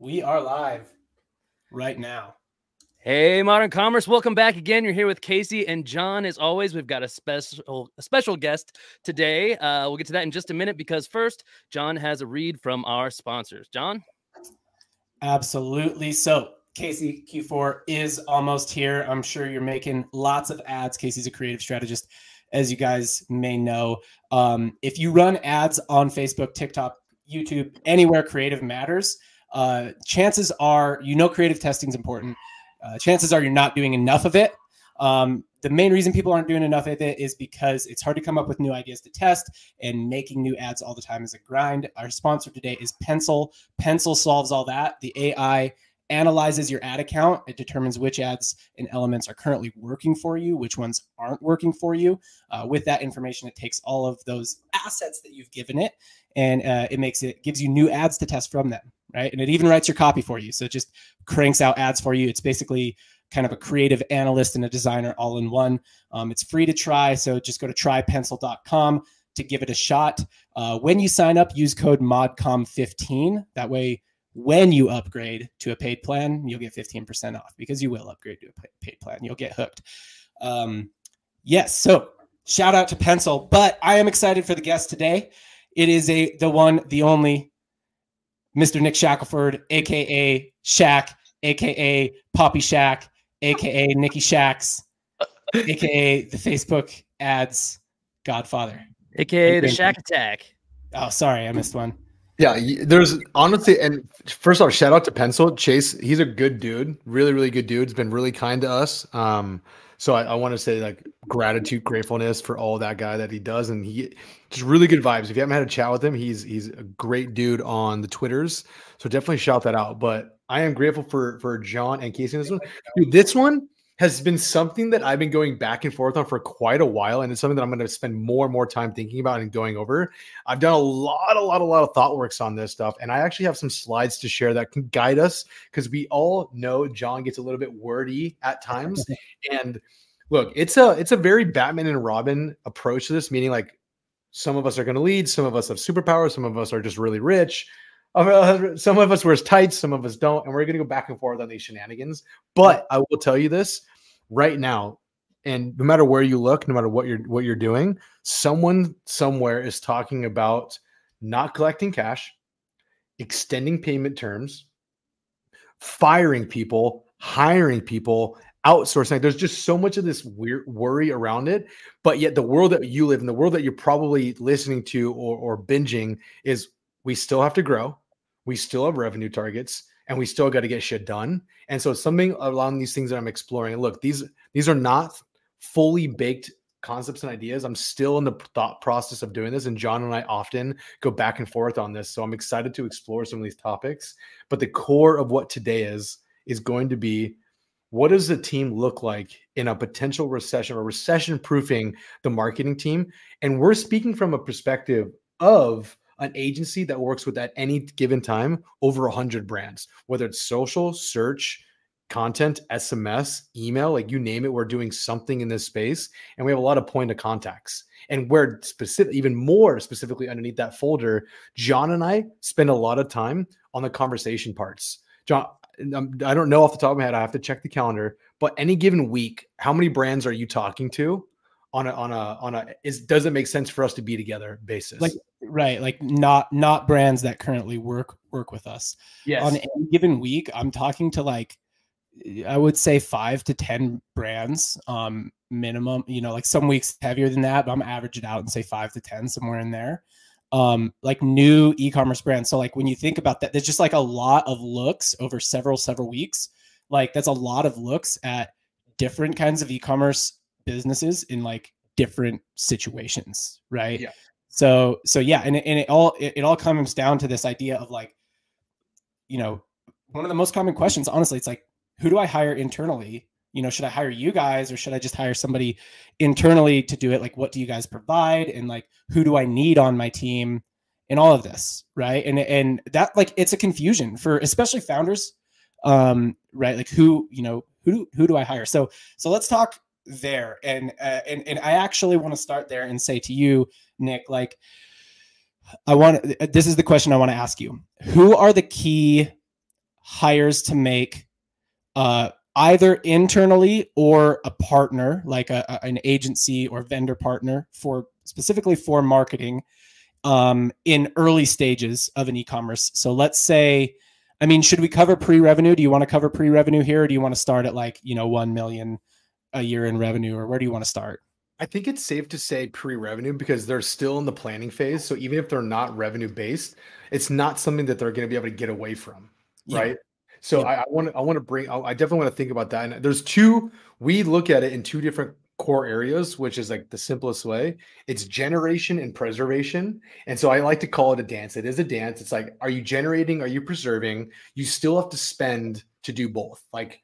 We are live right now. Hey, Modern Commerce, welcome back again. You're here with Casey and John. As always, we've got a special a special guest today. Uh, we'll get to that in just a minute because first, John has a read from our sponsors. John, absolutely. So, Casey Q4 is almost here. I'm sure you're making lots of ads. Casey's a creative strategist, as you guys may know. Um, if you run ads on Facebook, TikTok, YouTube, anywhere creative matters, uh, chances are you know creative testing is important uh, chances are you're not doing enough of it. Um, the main reason people aren't doing enough of it is because it's hard to come up with new ideas to test, and making new ads all the time is a grind. Our sponsor today is Pencil. Pencil solves all that. The AI analyzes your ad account. It determines which ads and elements are currently working for you, which ones aren't working for you. Uh, with that information, it takes all of those assets that you've given it, and uh, it makes it gives you new ads to test from them right? And it even writes your copy for you. So it just cranks out ads for you. It's basically kind of a creative analyst and a designer all in one. Um, it's free to try. So just go to trypencil.com to give it a shot. Uh, when you sign up, use code MODCOM15. That way, when you upgrade to a paid plan, you'll get 15% off because you will upgrade to a paid plan. You'll get hooked. Um, yes. So shout out to Pencil, but I am excited for the guest today. It is a the one, the only Mr. Nick Shackelford, aka Shaq, aka Poppy Shack, aka Nikki Shacks, aka the Facebook ads Godfather, aka the Shack Attack. Oh, sorry, I missed one. Yeah, there's honestly, and first off, shout out to Pencil Chase. He's a good dude, really, really good dude. He's been really kind to us. Um, so I, I want to say like gratitude, gratefulness for all that guy that he does, and he just really good vibes. If you haven't had a chat with him, he's he's a great dude on the Twitters. So definitely shout that out. But I am grateful for for John and Casey this one. Dude, this one has been something that I've been going back and forth on for quite a while, and it's something that I'm going to spend more and more time thinking about and going over. I've done a lot, a lot, a lot of thought works on this stuff, and I actually have some slides to share that can guide us because we all know John gets a little bit wordy at times, and look, it's a it's a very Batman and Robin approach to this, meaning like some of us are going to lead, some of us have superpowers, some of us are just really rich. Uh, some of us wears tights, some of us don't, and we're going to go back and forth on these shenanigans. But I will tell you this: right now and no matter where you look no matter what you're what you're doing someone somewhere is talking about not collecting cash extending payment terms firing people hiring people outsourcing there's just so much of this weird worry around it but yet the world that you live in the world that you're probably listening to or, or binging is we still have to grow we still have revenue targets and we still got to get shit done. And so something along these things that I'm exploring. Look, these these are not fully baked concepts and ideas. I'm still in the thought process of doing this, and John and I often go back and forth on this. So I'm excited to explore some of these topics. But the core of what today is is going to be what does the team look like in a potential recession or recession proofing the marketing team? And we're speaking from a perspective of an agency that works with at any given time over 100 brands, whether it's social, search, content, SMS, email, like you name it, we're doing something in this space. And we have a lot of point of contacts. And where specific, even more specifically underneath that folder, John and I spend a lot of time on the conversation parts. John, um, I don't know off the top of my head, I have to check the calendar, but any given week, how many brands are you talking to? On a on a on a is does it make sense for us to be together basis? Like right like not not brands that currently work work with us. Yes. On any given week i'm talking to like i would say five to ten brands um minimum you know like some weeks heavier than that but i'm average it out and say five to ten somewhere in there. Um like new e-commerce brands. So like when you think about that there's just like a lot of looks over several several weeks. Like that's a lot of looks at different kinds of e-commerce businesses in like different situations, right? Yeah. So so yeah, and and it all it, it all comes down to this idea of like, you know, one of the most common questions, honestly, it's like, who do I hire internally? You know, should I hire you guys or should I just hire somebody internally to do it? Like, what do you guys provide? And like, who do I need on my team? And all of this, right? And and that like it's a confusion for especially founders, um, right? Like who you know who who do I hire? So so let's talk there and uh, and and I actually want to start there and say to you Nick like I want this is the question I want to ask you who are the key hires to make uh, either internally or a partner, like a, a, an agency or vendor partner for specifically for marketing um, in early stages of an e-commerce. So let's say, I mean, should we cover pre-revenue? Do you want to cover pre-revenue here, or do you want to start at like you know one million a year in revenue, or where do you want to start? I think it's safe to say pre-revenue because they're still in the planning phase. So even if they're not revenue based, it's not something that they're going to be able to get away from, yeah. right? So yeah. I want to I want to bring I definitely want to think about that. And there's two we look at it in two different core areas, which is like the simplest way. It's generation and preservation. And so I like to call it a dance. It is a dance. It's like, are you generating? Are you preserving? You still have to spend to do both. Like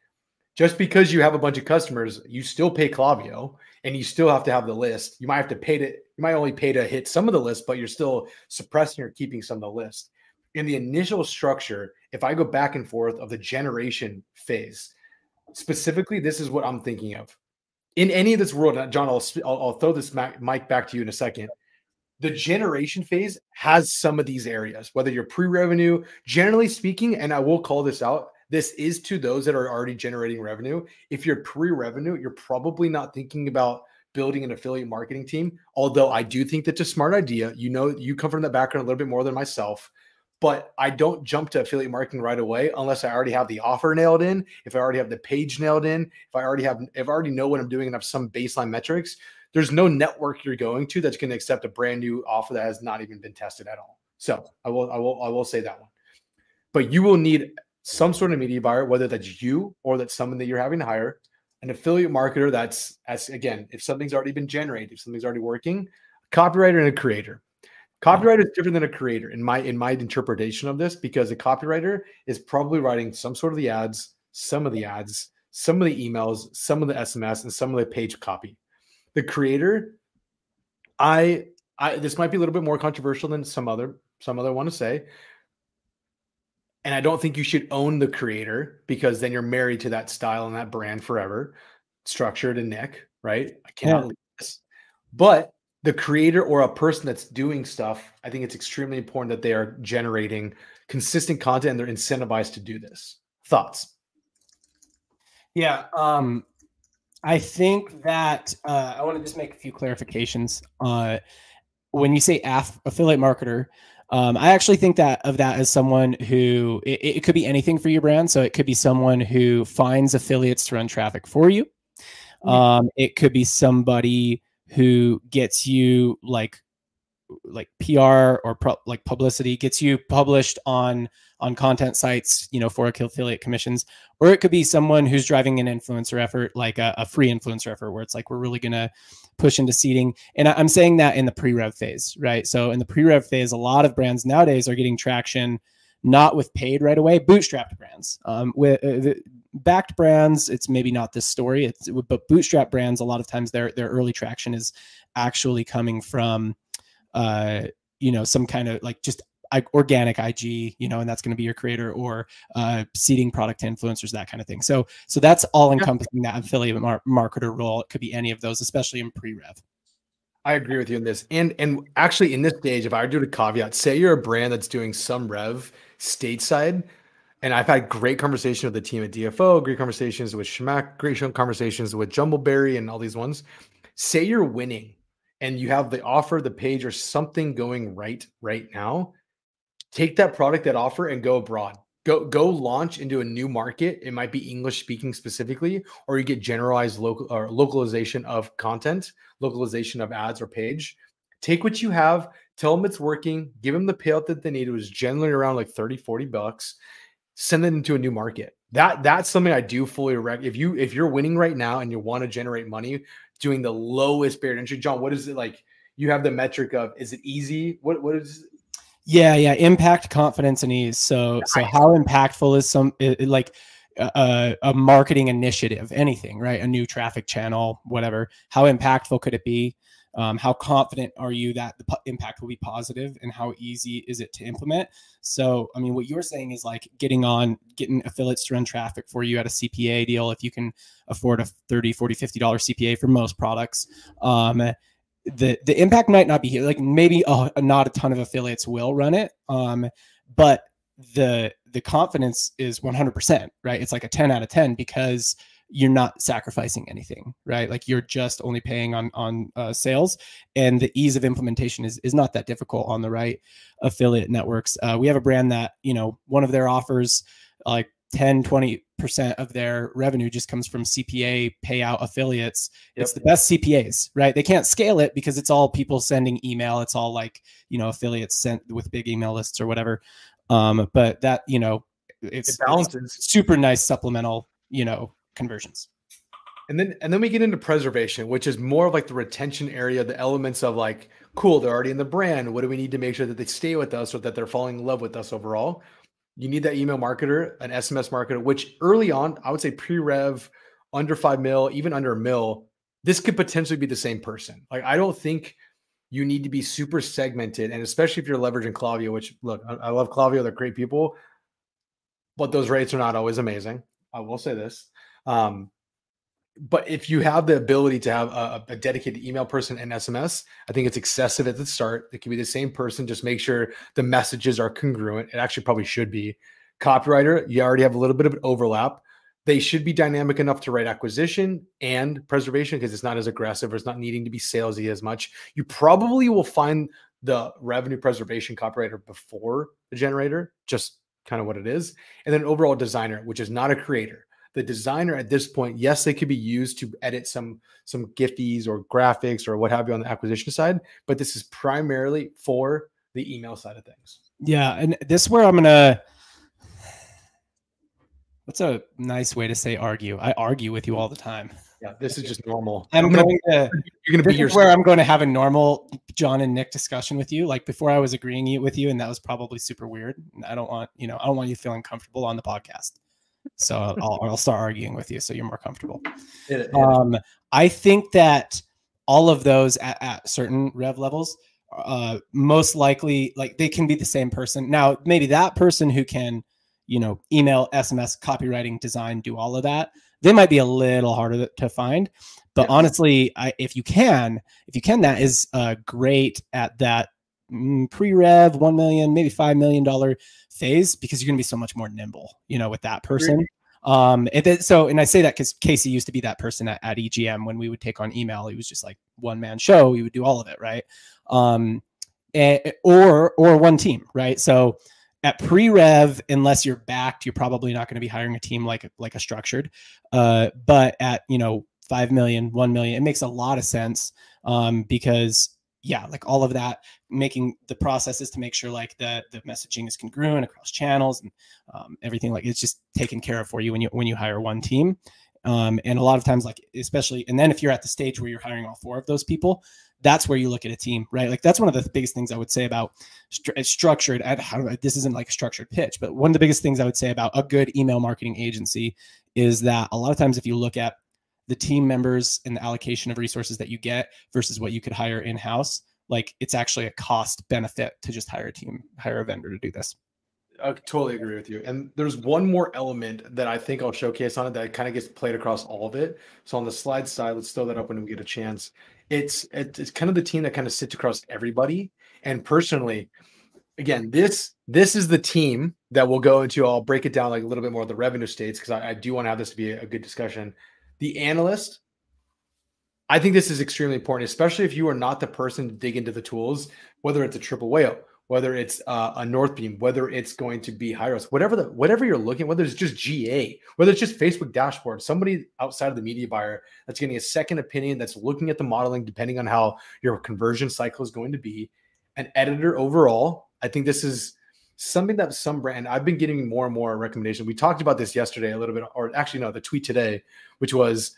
just because you have a bunch of customers, you still pay Klaviyo and you still have to have the list. You might have to pay to, you might only pay to hit some of the list, but you're still suppressing or keeping some of the list. In the initial structure, if I go back and forth of the generation phase, specifically, this is what I'm thinking of in any of this world, uh, John, I'll, I'll, I'll throw this mic back to you in a second. The generation phase has some of these areas, whether you're pre revenue, generally speaking, and I will call this out. This is to those that are already generating revenue. If you're pre revenue, you're probably not thinking about building an affiliate marketing team. Although I do think that's a smart idea. You know, you come from that background a little bit more than myself but I don't jump to affiliate marketing right away unless I already have the offer nailed in, if I already have the page nailed in, if I already have, if I already know what I'm doing and have some baseline metrics. There's no network you're going to that's going to accept a brand new offer that has not even been tested at all. So I will, I will, I will say that one. But you will need some sort of media buyer, whether that's you or that's someone that you're having to hire, an affiliate marketer that's as again, if something's already been generated, if something's already working, a copywriter and a creator Copywriter is different than a creator in my in my interpretation of this because a copywriter is probably writing some sort of the ads, some of the ads, some of the emails, some of the SMS, and some of the page copy. The creator, I I this might be a little bit more controversial than some other some other want to say. And I don't think you should own the creator because then you're married to that style and that brand forever. Structured and Nick, right? I cannot yeah. leave this. But the creator or a person that's doing stuff, I think it's extremely important that they are generating consistent content and they're incentivized to do this. Thoughts? Yeah, um, I think that uh, I want to just make a few clarifications. Uh, when you say aff- affiliate marketer, um, I actually think that of that as someone who it, it, could be anything for your brand. So it could be someone who finds affiliates to run traffic for you. Um, it could be somebody who gets you like like PR or pro- like publicity gets you published on on content sites, you know, for affiliate commissions, or it could be someone who's driving an influencer effort, like a, a free influencer effort, where it's like we're really gonna push into seeding. And I'm saying that in the pre-rev phase, right? So in the pre-rev phase, a lot of brands nowadays are getting traction not with paid right away, bootstrapped brands. Um, with uh, backed brands, it's maybe not this story. It's but bootstrap brands, a lot of times their their early traction is actually coming from, uh, you know, some kind of like just organic IG, you know, and that's going to be your creator or uh, seeding product influencers, that kind of thing. So, so that's all encompassing that affiliate mar- marketer role. It could be any of those, especially in pre-rev. I agree with you on this. And and actually, in this stage, if I were to do a caveat, say you're a brand that's doing some rev stateside, and I've had great conversations with the team at DFO, great conversations with Shamak, great conversations with Jumbleberry, and all these ones. Say you're winning, and you have the offer, the page, or something going right right now. Take that product, that offer, and go abroad. Go go launch into a new market. It might be english speaking specifically or you get generalized local or localization of content localization of ads or page. Take what you have tell them it's working give them the payout that they need it was generally around like 30 40 bucks send it into a new market. That that's something i do fully rec if you if you're winning right now and you want to generate money doing the lowest barrier entry john what is it like? You have the metric of is it easy? What what is yeah, yeah, impact, confidence, and ease. So, so how impactful is some it, like a, a marketing initiative, anything, right? A new traffic channel, whatever. How impactful could it be? Um, how confident are you that the p- impact will be positive and how easy is it to implement so i mean what you're saying is like getting on getting affiliates to run traffic for you at a cpa deal if you can afford a 30 40 50 dollar cpa for most products um, the the impact might not be here. Like maybe uh, not a ton of affiliates will run it, um, but the the confidence is 100% right it's like a 10 out of 10 because you're not sacrificing anything right like you're just only paying on on uh, sales and the ease of implementation is is not that difficult on the right affiliate networks uh, we have a brand that you know one of their offers like 10 20% of their revenue just comes from cpa payout affiliates. Yep. it's the best cpas right? They can't scale it because it's all people sending email. It's all like you know affiliates sent with big email lists or whatever. Um but that you know it's, it balances. It's super nice supplemental you know conversions. And then and then we get into preservation which is more of like the retention area the elements of like cool they're already in the brand. What do we need to make sure that they stay with us or that they're falling in love with us overall you need that email marketer, an SMS marketer, which early on, I would say pre-rev, under five mil, even under a mil, this could potentially be the same person. Like I don't think you need to be super segmented, and especially if you're leveraging Klaviyo, which look, I, I love Klaviyo, they're great people, but those rates are not always amazing. I will say this. Um, but if you have the ability to have a, a, dedicated email person and SMS, I think it's excessive at the start. It can be the same person. Just make sure the messages are congruent. It actually probably should be. Copywriter, you already have a little bit of an overlap. They should be dynamic enough to write acquisition and preservation because it's not as aggressive or it's not needing to be salesy as much. You probably will find the revenue preservation copywriter before the generator, just kind of what it is. And then overall designer, which is not a creator the designer at this point, yes, they could be used to edit some some gifties or graphics or what have you on the acquisition side, but this is primarily for the email side of things. Yeah, and this is where I'm gonna. What's a nice way to say argue? I argue with you all the time. Yeah, this is just normal. I'm, going to. You're going to be here. Where I'm going to have a normal John and Nick discussion with you. Like before, I was agreeing with you, and that was probably super weird. And I don't want you know. I don't want you feeling comfortable on the podcast. So I'll, I'll start arguing with you so you're more comfortable. Um, I think that all of those at, at certain rev levels, uh, most likely, like they can be the same person. Now, maybe that person who can, you know, email, SMS, copywriting, design, do all of that, they might be a little harder to find. But yes. honestly, I, if you can, if you can, that is uh, great at that pre-rev, one million, maybe five million dollar phase because you're going to be so much more nimble, you know, with that person. Um, and then, so, and I say that because Casey used to be that person at, at EGM when we would take on email. He was just like one man show. He would do all of it, right? Um, and, or or one team, right? So at pre-rev, unless you're backed, you're probably not going to be hiring a team like like a structured. Uh, but at you know five million, one million, it makes a lot of sense um, because yeah, like all of that, making the processes to make sure like the the messaging is congruent across channels and um, everything like it's just taken care of for you when you when you hire one team. Um, and a lot of times, like especially, and then if you're at the stage where you're hiring all four of those people, that's where you look at a team, right? Like that's one of the biggest things I would say about st- structured. I, this isn't like a structured pitch, but one of the biggest things I would say about a good email marketing agency is that a lot of times if you look at the team members and the allocation of resources that you get versus what you could hire in house, like it's actually a cost benefit to just hire a team, hire a vendor to do this. I totally agree with you. And there's one more element that I think I'll showcase on it that kind of gets played across all of it. So on the slide side, let's throw that up when we get a chance. It's it's kind of the team that kind of sits across everybody. And personally, again, this this is the team that we'll go into. I'll break it down like a little bit more of the revenue states because I, I, do want to have this to be a, a good discussion. The analyst, I think this is extremely important, especially if you are not the person to dig into the tools, whether it's a triple whale, whether it's uh, a Northbeam, whether it's going to be Hyros, whatever the whatever you're looking, whether it's just GA, whether it's just Facebook dashboard, somebody outside of the media buyer that's getting a second opinion, that's looking at the modeling, depending on how your conversion cycle is going to be, an editor overall. I think this is something that some brand I've been getting more and more recommendation. We talked about this yesterday a little bit, or actually no, the tweet today, which was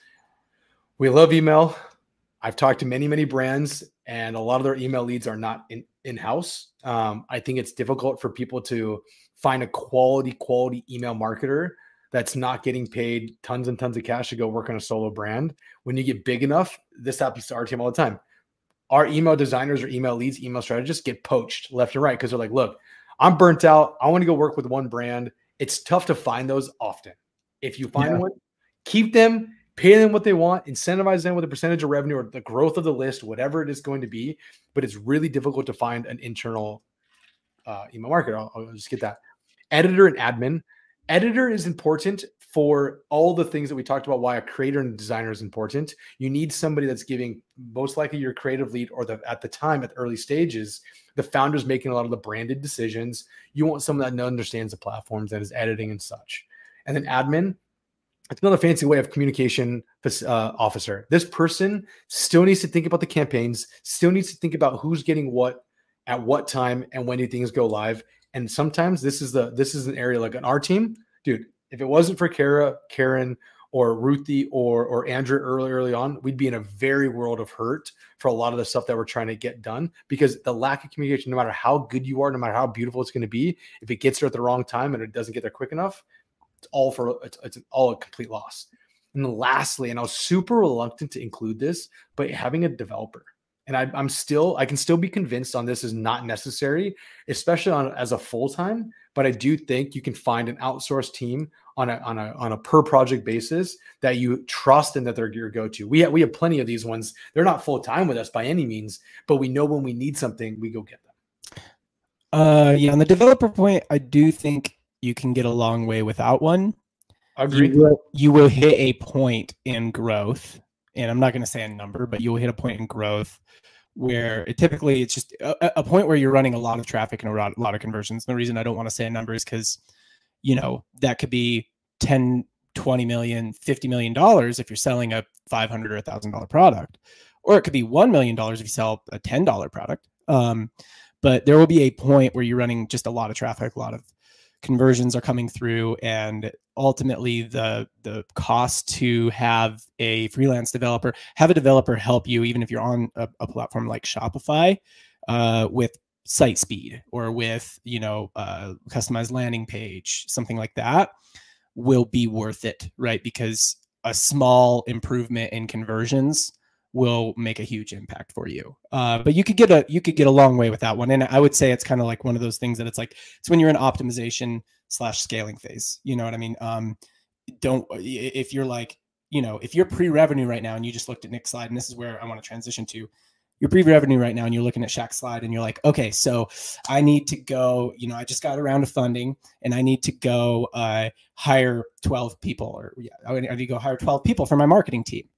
we love email. I've talked to many, many brands, and a lot of their email leads are not in in house. Um, I think it's difficult for people to find a quality, quality email marketer that's not getting paid tons and tons of cash to go work on a solo brand. When you get big enough, this happens to our team all the time. Our email designers or email leads, email strategists get poached left and right because they're like, look, I'm burnt out. I want to go work with one brand. It's tough to find those often. If you find yeah. one, keep them pay them what they want, incentivize them with a percentage of revenue or the growth of the list, whatever it is going to be. But it's really difficult to find an internal uh, email marketer. I'll, I'll just get that. editor and admin. Editor is important for all the things that we talked about why a creator and designer is important you need somebody that's giving most likely your creative lead or the at the time at the early stages the founders making a lot of the branded decisions. You want someone that understands the platforms that is editing and such. And then admin it's another fancy way of communication uh, officer. This person still needs to think about the campaigns still needs to think about who's getting what at what time and when do things go live. And sometimes this is the this is an area like on our team dude if it wasn't for Kara, Karen, or Ruthie or or Andrew early early on, we'd be in a very world of hurt for a lot of the stuff that we're trying to get done because the lack of communication, no matter how good you are, no matter how beautiful it's going to be, if it gets there at the wrong time and it doesn't get there quick enough, it's all for it's, it's all a complete loss. And lastly, and I was super reluctant to include this, but having a developer and I, am still I can still be convinced on this is not necessary, especially on as a full time. But I do think you can find an outsourced team on a on a on a per project basis that you trust and that they're your go to. We have, we have plenty of these ones. They're not full time with us by any means, but we know when we need something, we go get them. Uh, yeah, on the developer point, I do think you can get a long way without one. Agreed. You will, you will hit a point in growth and I'm not going to say a number, but you'll hit a point in growth where it typically it's just a, a, point where you're running a lot of traffic and a lot, a lot of conversions. the reason I don't want to say a number is because, you know, that could be 10, 20 million, 50 million dollars if you're selling a 500 or a thousand dollar product, or it could be $1 million if you sell a $10 product. Um, but there will be a point where you're running just a lot of traffic, a lot of conversions are coming through and ultimately the the cost to have a freelance developer have a developer help you even if you're on a, a platform like shopify uh, with site speed or with you know uh, customized landing page something like that will be worth it right? Because a small improvement in conversions will make a huge impact for you. Uh, but you could get a you could get a long way with that one. And I would say it's kind of like one of those things that it's like it's when you're in optimization slash scaling phase. You know what I mean? Um, don't if you're like you know if you're pre-revenue right now and you just looked at Nick's slide and this is where I want to transition to. You're pre-revenue right now and you're looking at Shaq's slide and you're like, okay, so I need to go, you know, I just got around to funding and I need to go uh, hire 12 people or yeah, I need to go hire 12 people for my marketing team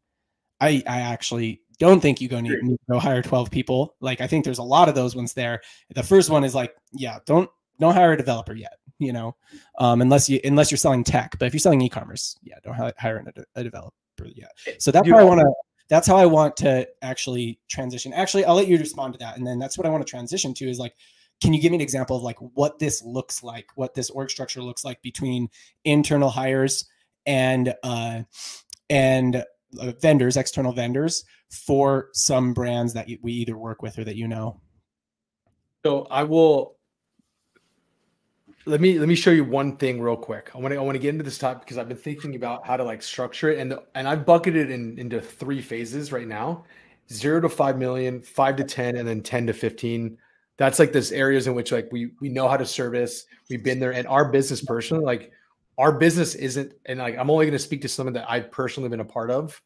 I, I actually don't think you go need, need, to go hire 12 people. Like I think there's a lot of those ones there. The first one is like, yeah, don't don't hire a developer yet, you know, um, unless you unless you're selling tech. But if you're selling e-commerce, yeah, don't hire a, a developer yet. So that's how I want to. That's how I want to actually transition. Actually, I'll let you respond to that, and then that's what I want to transition to is like, can you give me an example of like what this looks like, what this org structure looks like between internal hires and uh, and Uh, vendors, external vendors for some brands that we either work with or that you know? So I will let me let me show you one thing real quick. I want to I want to get into this topic because I've been thinking about how to like structure it and the, and I've bucketed in into three phases right now. 0 to 5 million, 5 to 10 and then 10 to 15. That's like this areas in which like we we know how to service. We've been there and our business personally like our business isn't and like i'm only going to speak to something that i've personally been a part of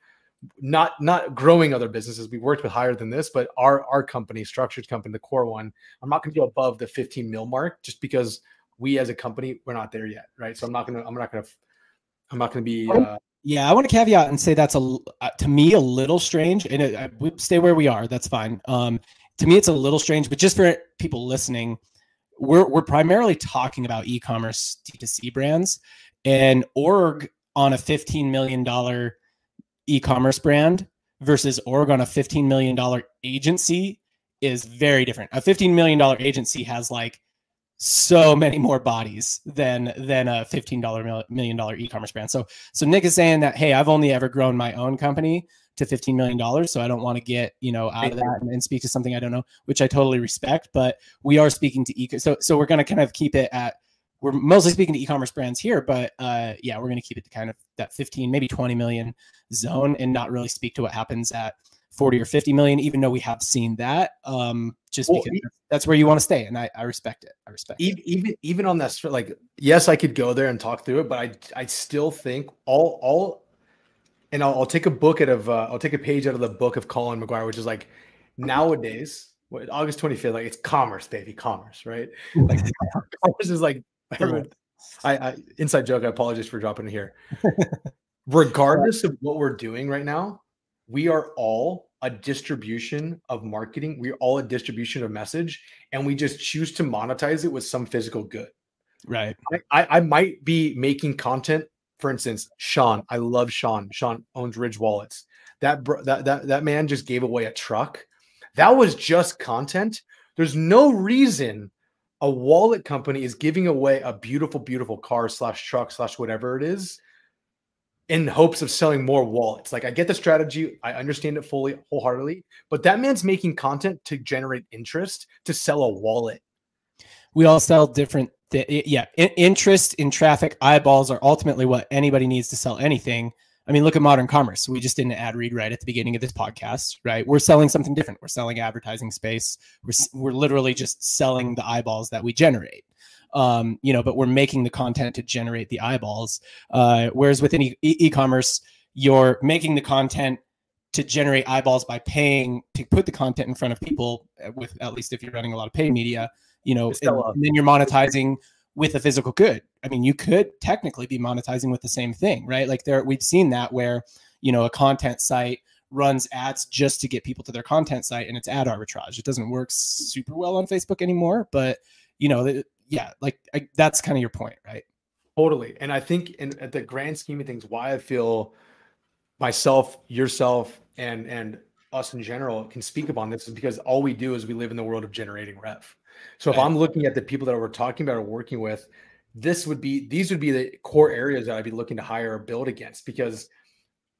not not growing other businesses. We worked with higher than this but our our company structured company the core one i'm not going to go above the 15 mil mark just because we as a company we're not there yet right? So i'm not going to i'm not going to i'm not going to be uh, yeah i want to caveat and say that's a uh, to me a little strange and it, we stay where we are that's fine. Um to me it's a little strange but just for people listening we're we're primarily talking about e-commerce D2C brands and org on a 15 million dollar e-commerce brand versus org on a 15 million dollar agency is very different. A 15 million dollar agency has like so many more bodies than than a 15 dollar million dollar e-commerce brand. So so Nick is saying that hey, I've only ever grown my own company to 15 million dollars so i don't want to get you know out of that and, and, speak to something i don't know which i totally respect but we are speaking to eco so so we're going to kind of keep it at we're mostly speaking to e-commerce brands here but uh yeah we're going to keep it to kind of that 15 maybe 20 million zone and not really speak to what happens at 40 or 50 million even though we have seen that um just well, because that's where you want to stay and I, I respect it i respect even, it. even even on that like yes i could go there and talk through it but i i still think all all and I'll, I'll take a book out of uh, I'll take a page out of the book of Colin McGuire, which is like nowadays, what, August 25th, like it's commerce, baby, commerce, right? Like commerce is like I, I inside joke. I apologize for dropping it here. Regardless of what we're doing right now, we are all a distribution of marketing. We're all a distribution of message, and we just choose to monetize it with some physical good. Right. I, I might be making content. For instance, Sean. I love Sean. Sean owns Ridge Wallets. That that that that man just gave away a truck. That was just content. There's no reason a wallet company is giving away a beautiful, beautiful car slash truck slash whatever it is in hopes of selling more wallets. Like I get the strategy, I understand it fully, wholeheartedly, but that man's making content to generate interest to sell a wallet. We all sell different, th- yeah. I- interest in traffic, eyeballs are ultimately what anybody needs to sell anything. I mean, look at modern commerce. We just did an ad read right at the beginning of this podcast, right? We're selling something different. We're selling advertising space. We're, we're literally just selling the eyeballs that we generate um, you know, but we're making the content to generate the eyeballs. Uh, whereas within e- e-commerce, you're making the content to generate eyeballs by paying to put the content in front of people. Uh, with at least if you're running a lot of paid media, you know, and, and then you're monetizing with a physical good. I mean, you could technically be monetizing with the same thing, right? Like there, we've seen that where you know a content site runs ads just to get people to their content site and it's ad arbitrage. It doesn't work super well on Facebook anymore, but you know, yeah, like I, that's kind of your point, right? Totally. And I think in at the grand scheme of things, why I feel myself, yourself, and and us in general can speak upon this is because all we do is we live in the world of generating rev. So if I'm looking at the people that we're talking about or working with, this would be these would be the core areas that I'd be looking to hire or build against because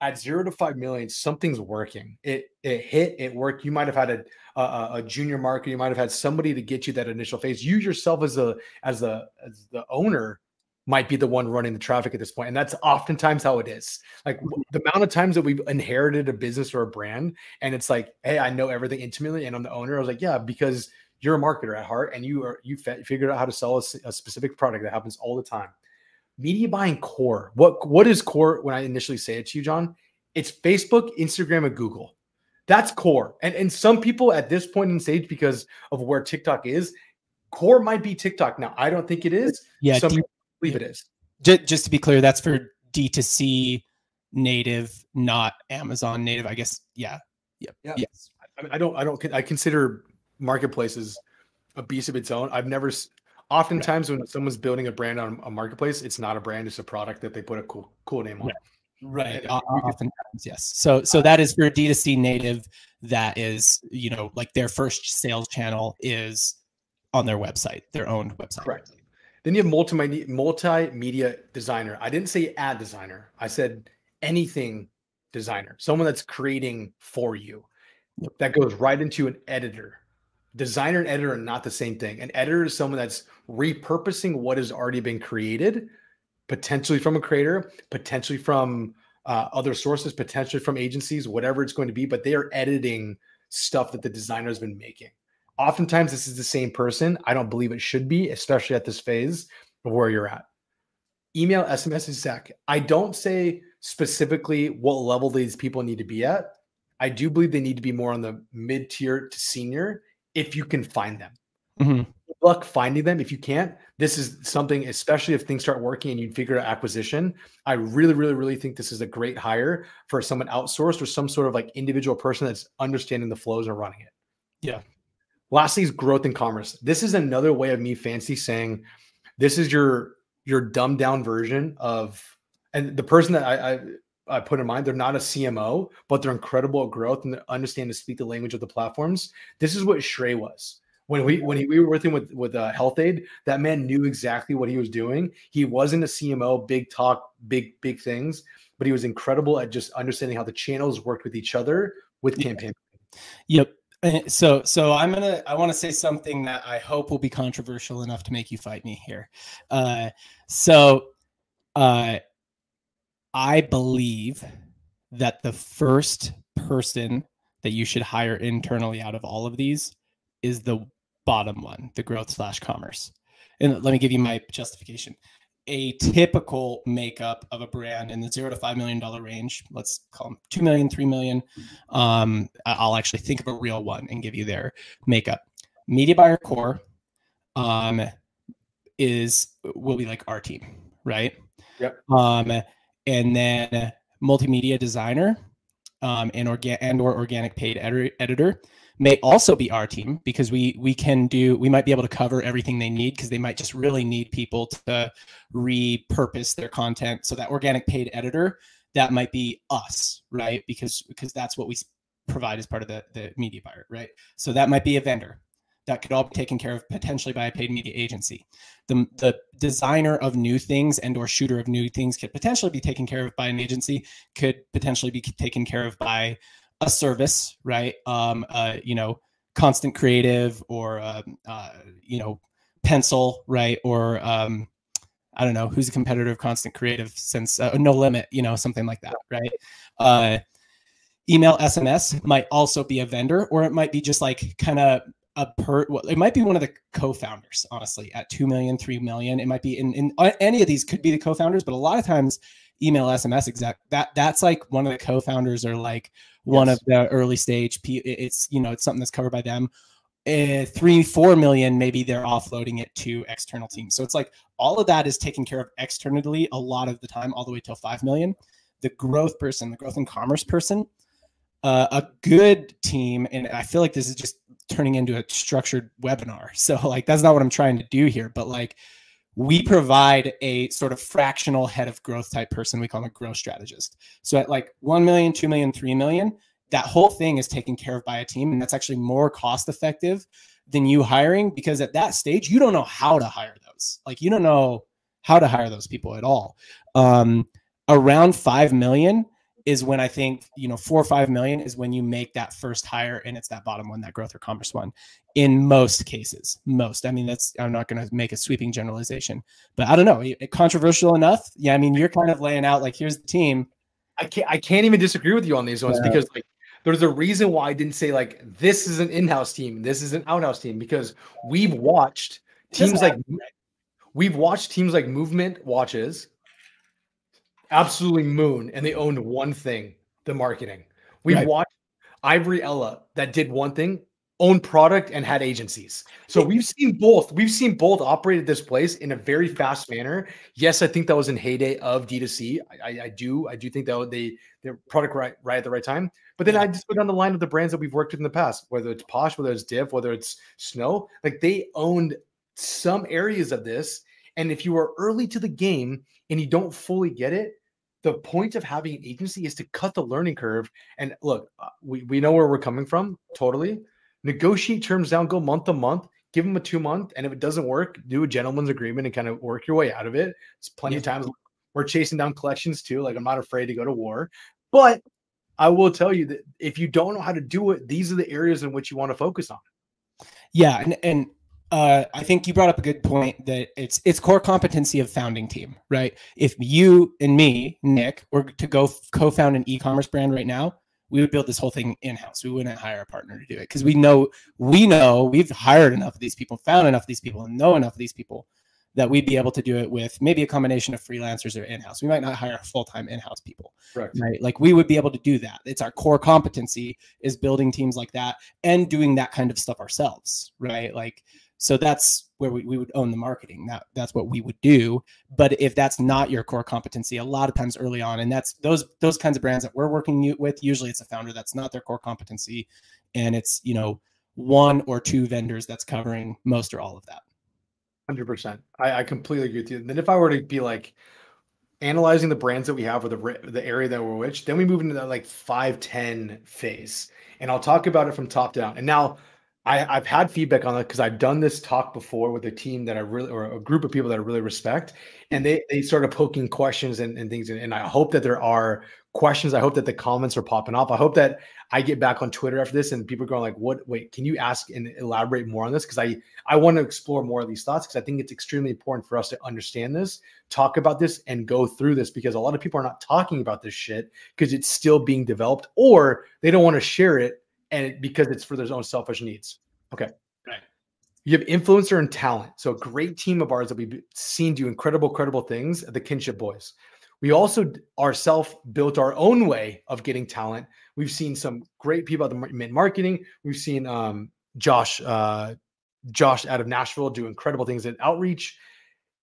at zero to five million, something's working. It it hit, it worked. You might have had a, a, a junior market. You might have had somebody to get you that initial phase. You yourself as a as a as the owner might be the one running the traffic at this point, and that's oftentimes how it is. Like the amount of times that we've inherited a business or a brand, and it's like, hey, I know everything intimately, and I'm the owner. I was like, yeah, because you're a marketer at heart, and you are you figured out how to sell a, a specific product that happens all the time media buying core. What what is core when I initially say it to you, John? It's Facebook, Instagram, and Google. That's core. And and some people at this point in stage, because of where TikTok is, core might be TikTok. Now, I don't think it is. Yeah, some D- people believe it is. Just, just to be clear, that's for D2C native, not Amazon native. I guess. Yeah. Yep. Yeah. Yes. I, I don't. I don't. I consider marketplaces a beast of its own. I've never Oftentimes, when someone's building a brand on a marketplace, it's not a brand; it's a product that they put a cool, cool name on. Right. right. Oftentimes, yes. So, so that is for D2C native. That is, you know, like their first sales channel is on their website, their own website. Correct. Then you have multimedia multimedia designer. I didn't say ad designer. I said anything designer. Someone that's creating for you. Yep. That goes right into an editor designer and editor are not the same thing. An editor is someone that's repurposing what has already been created, potentially from a creator, potentially from uh, other sources, potentially from agencies, whatever it's going to be, but they are editing stuff that the designer has been making. Oftentimes, this is the same person. I don't believe it should be, especially at this phase of where you're at. Email, SMS, Zach. I don't say specifically what level these people need to be at. I do believe they need to be more on the mid tier to senior if you can find them. Mm-hmm. Good luck finding them. If you can't, this is something, especially if things start working and you figure out acquisition. I really, really, really think this is a great hire for someone outsourced or some sort of like individual person that's understanding the flows and running it. Yeah. Lastly is growth in commerce. This is another way of me fancy saying this is your your dumbed down version of and the person that I, I I put in mind. They're not a CMO, but they're incredible at growth and they understand to speak the language of the platforms. This is what Shrey was. When we when he, we were working with with uh, Health-Ade, that man knew exactly what he was doing. He wasn't a CMO, big talk, big big things, but he was incredible at just understanding how the channels worked with each other with campaign. Yep. So so I'm gonna I want to say something that I hope will be controversial enough to make you fight me here. Uh, so uh, I believe that the first person that you should hire internally out of all of these is the bottom one, the growth slash commerce. And let me give you my justification. A typical makeup of a brand in the zero to five million dollar range, let's call them two million, three million. Um, I'll actually think of a real one and give you their makeup. Media buyer core, um, is will be like our team, right? Yep. Um, and then multimedia designer, um, and organ and or organic paid edi- editor may also be our team because we we can do we might be able to cover everything they need because they might just really need people to repurpose their content. So that organic paid editor that might be us right? Because because that's what we provide as part of the the media buyer right? So that might be a vendor that could all be taken care of potentially by a paid media agency. The, the designer of new things and or shooter of new things could potentially be taken care of by an agency, could potentially be taken care of by a service, right? Um, uh, you know, constant creative or, uh, uh, you know, pencil, right? Or, um, I don't know, who's a competitor of constant creative since uh, no limit, you know, something like that, right? Uh, email SMS might also be a vendor, or it might be just like kind of a per well, it might be one of the co-founders honestly at 2 million 3 million. It might be in, in uh, any of these could be the co-founders but a lot of times email sms exact that that's like one of the co-founders or like one yes. of the early stage it's you know it's something that's covered by them. Uh, three four million maybe they're offloading it to external teams. So it's like all of that is taken care of externally a lot of the time all the way till 5 million. The growth person the growth and commerce person uh, a good team and i feel like this is just turning into a structured webinar. So like that's not what I'm trying to do here, but like we provide a sort of fractional head of growth type person. We call them a growth strategist. So at like 1 million, 2 million, 3 million, that whole thing is taken care of by a team. And that's actually more cost effective than you hiring because at that stage, you don't know how to hire those. Like you don't know how to hire those people at all. Um, around 5 million, is when I think, you know, four or five million is when you make that first hire and it's that bottom one, that growth or commerce one in most cases. Most. I mean, that's, I'm not going to make a sweeping generalization, but I don't know. Controversial enough. Yeah. I mean, you're kind of laying out like, here's the team. I can't, I can't even disagree with you on these ones yeah. because like, there's a reason why I didn't say like this is an in-house team, this is an out-house team because we've watched teams like we've watched teams like Movement Watches, absolutely moon and they owned one thing the marketing. We right. watched ivory ella that did one thing owned product and had agencies. So we've seen both. We've seen both operate at this place in a very fast manner. Yes i think that was in heyday of d2c i, I do i do think that they their product right right at the right time. But then i just go down the line of the brands that we've worked with in the past whether it's posh whether it's div whether it's snow like they owned some areas of this. And if you were early to the game and you don't fully get it the point of having an agency is to cut the learning curve. And look, uh, we, we know where we're coming from totally. Negotiate terms down, go month to month, give them a two month. And if it doesn't work, do a gentleman's agreement and kind of work your way out of it. It's plenty yeah. of times we're chasing down collections too. Like I'm not afraid to go to war. But I will tell you that if you don't know how to do it, these are the areas in which you want to focus on. Yeah. And, and uh, I think you brought up a good point that it's it's core competency of founding team, right? If you and me, Nick, were to go co-found an e-commerce brand right now, we would build this whole thing in-house. We wouldn't hire a partner to do it because we know we know we've hired enough of these people, found enough of these people, and know enough of these people that we'd be able to do it with maybe a combination of freelancers or in-house. We might not hire full-time in-house people. Right. Like we would be able to do that. It's our core competency is building teams like that and doing that kind of stuff ourselves. Right. Like so that's where we, we would own the marketing. That that's what we would do. But if that's not your core competency, a lot of times early on, and that's those those kinds of brands that we're working with, usually it's a founder that's not their core competency, and it's you know one or two vendors that's covering most or all of that. Hundred percent. I, I completely agree with you. And then if I were to be like analyzing the brands that we have or the the area that we're which, then we move into that like five ten phase, and I'll talk about it from top down. And now I, have had feedback on that because I've done this talk before with a team that I really or a group of people that I really respect, and they they started poking questions and, and things. And I hope that there are questions. I hope that the comments are popping up. I hope that I get back on Twitter after this and people are going like, "What? Wait, can you ask and elaborate more on this?" Because I I want to explore more of these thoughts because I think it's extremely important for us to understand this, talk about this, and go through this because a lot of people are not talking about this shit because it's still being developed or they don't want to share it and because it's for their own selfish needs. Okay. Right. You have influencer and talent. So a great team of ours that we've seen do incredible, credible things, the Kinship Boys. We also ourselves built our own way of getting talent. We've seen some great people at the Mint Marketing. We've seen um, Josh, uh, Josh out of Nashville do incredible things at Outreach.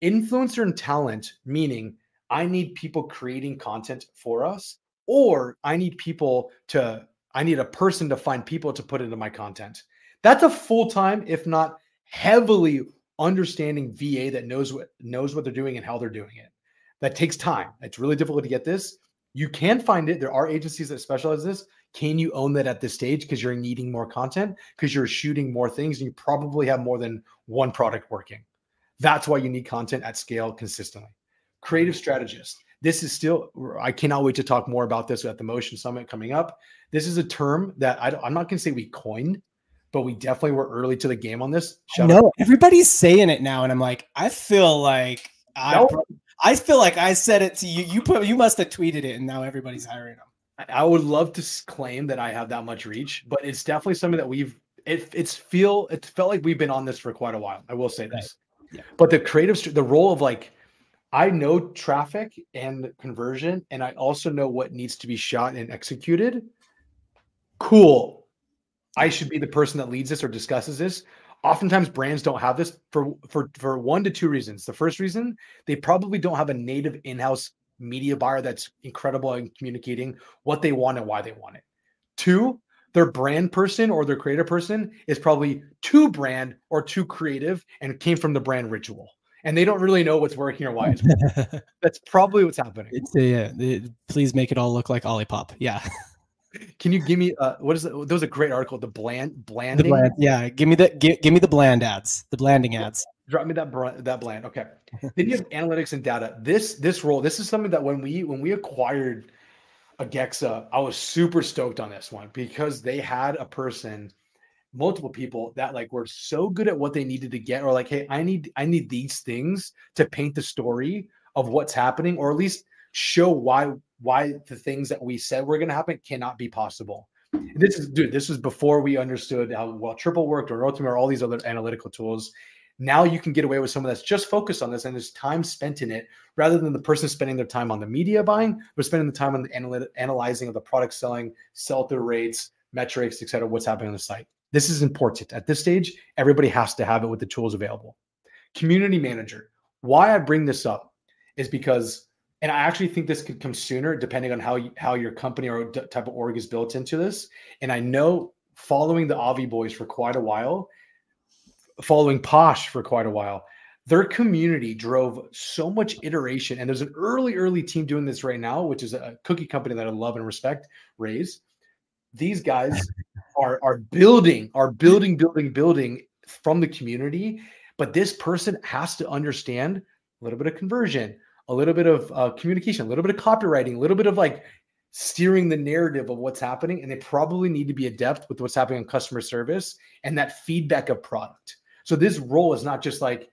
influencer and talent, meaning I need people creating content for us, or I need people to, I need a person to find people to put into my content. That's a full time, if not heavily understanding VA that knows what knows what they're doing and how they're doing it. That takes time. It's really difficult to get this. You can find it. There are agencies that specialize this. Can you own that at this stage because you're needing more content because you're shooting more things and you probably have more than one product working. That's why you need content at scale consistently. Creative strategist. This is still, I cannot wait to talk more about this at the Motion Summit coming up. This is a term that I, am not going to say we coined, but we definitely were early to the game on this. No, everybody's saying it now, and I'm like, I feel like I, I feel like I said it to you. You put, you must have tweeted it, and now everybody's hiring them. I would love to claim that I have that much reach, but it's definitely something that we've. It, it's feel it felt like we've been on this for quite a while. I will say this, yeah. but the creative, the role of like, I know traffic and conversion, and I also know what needs to be shot and executed. Cool I should be the person that leads this or discusses this. Oftentimes, brands don't have this for for for one to two reasons. The first reason, they probably don't have a native in-house media buyer that's incredible in communicating what they want and why they want it. Two, their brand person or their creative person is probably too brand or too creative and came from the brand ritual and they don't really know what's working or why it's working. That's probably what's happening. It's, yeah, it, please make it all look like Olipop. Yeah. Can you give me uh what is it? There was a great article, the bland blanding. The bland, yeah, give me the give, give me the bland ads, the blanding ads. Drop me that that bland. Okay. then you have analytics and data. This this role, this is something that when we when we acquired Agexa, I was super stoked on this one because they had a person, multiple people that like were so good at what they needed to get, or like, hey, I need I need these things to paint the story of what's happening, or at least show why why the things that we said were going to happen cannot be possible. This is, dude, this was before we understood how well triple worked or ultimate or all these other analytical tools. Now you can get away with someone that's just focused on this and there's time spent in it rather than the person spending their time on the media buying, but spending the time on the analy- analyzing of the product selling, sell through rates, metrics, etc. What's happening on the site. This is important. At this stage, everybody has to have it with the tools available. Community manager. Why I bring this up is because and I actually think this could come sooner, depending on how you, how your company or type of org is built into this. And I know following the Avi boys for quite a while, following Posh for quite a while, their community drove so much iteration. And there's an early, early team doing this right now, which is a cookie company that I love and respect, Raise. These guys are are building, are building, building, building from the community. But this person has to understand a little bit of conversion, a little bit of uh, communication, a little bit of copywriting, a little bit of like steering the narrative of what's happening. And they probably need to be adept with what's happening in customer service and that feedback of product. So this role is not just like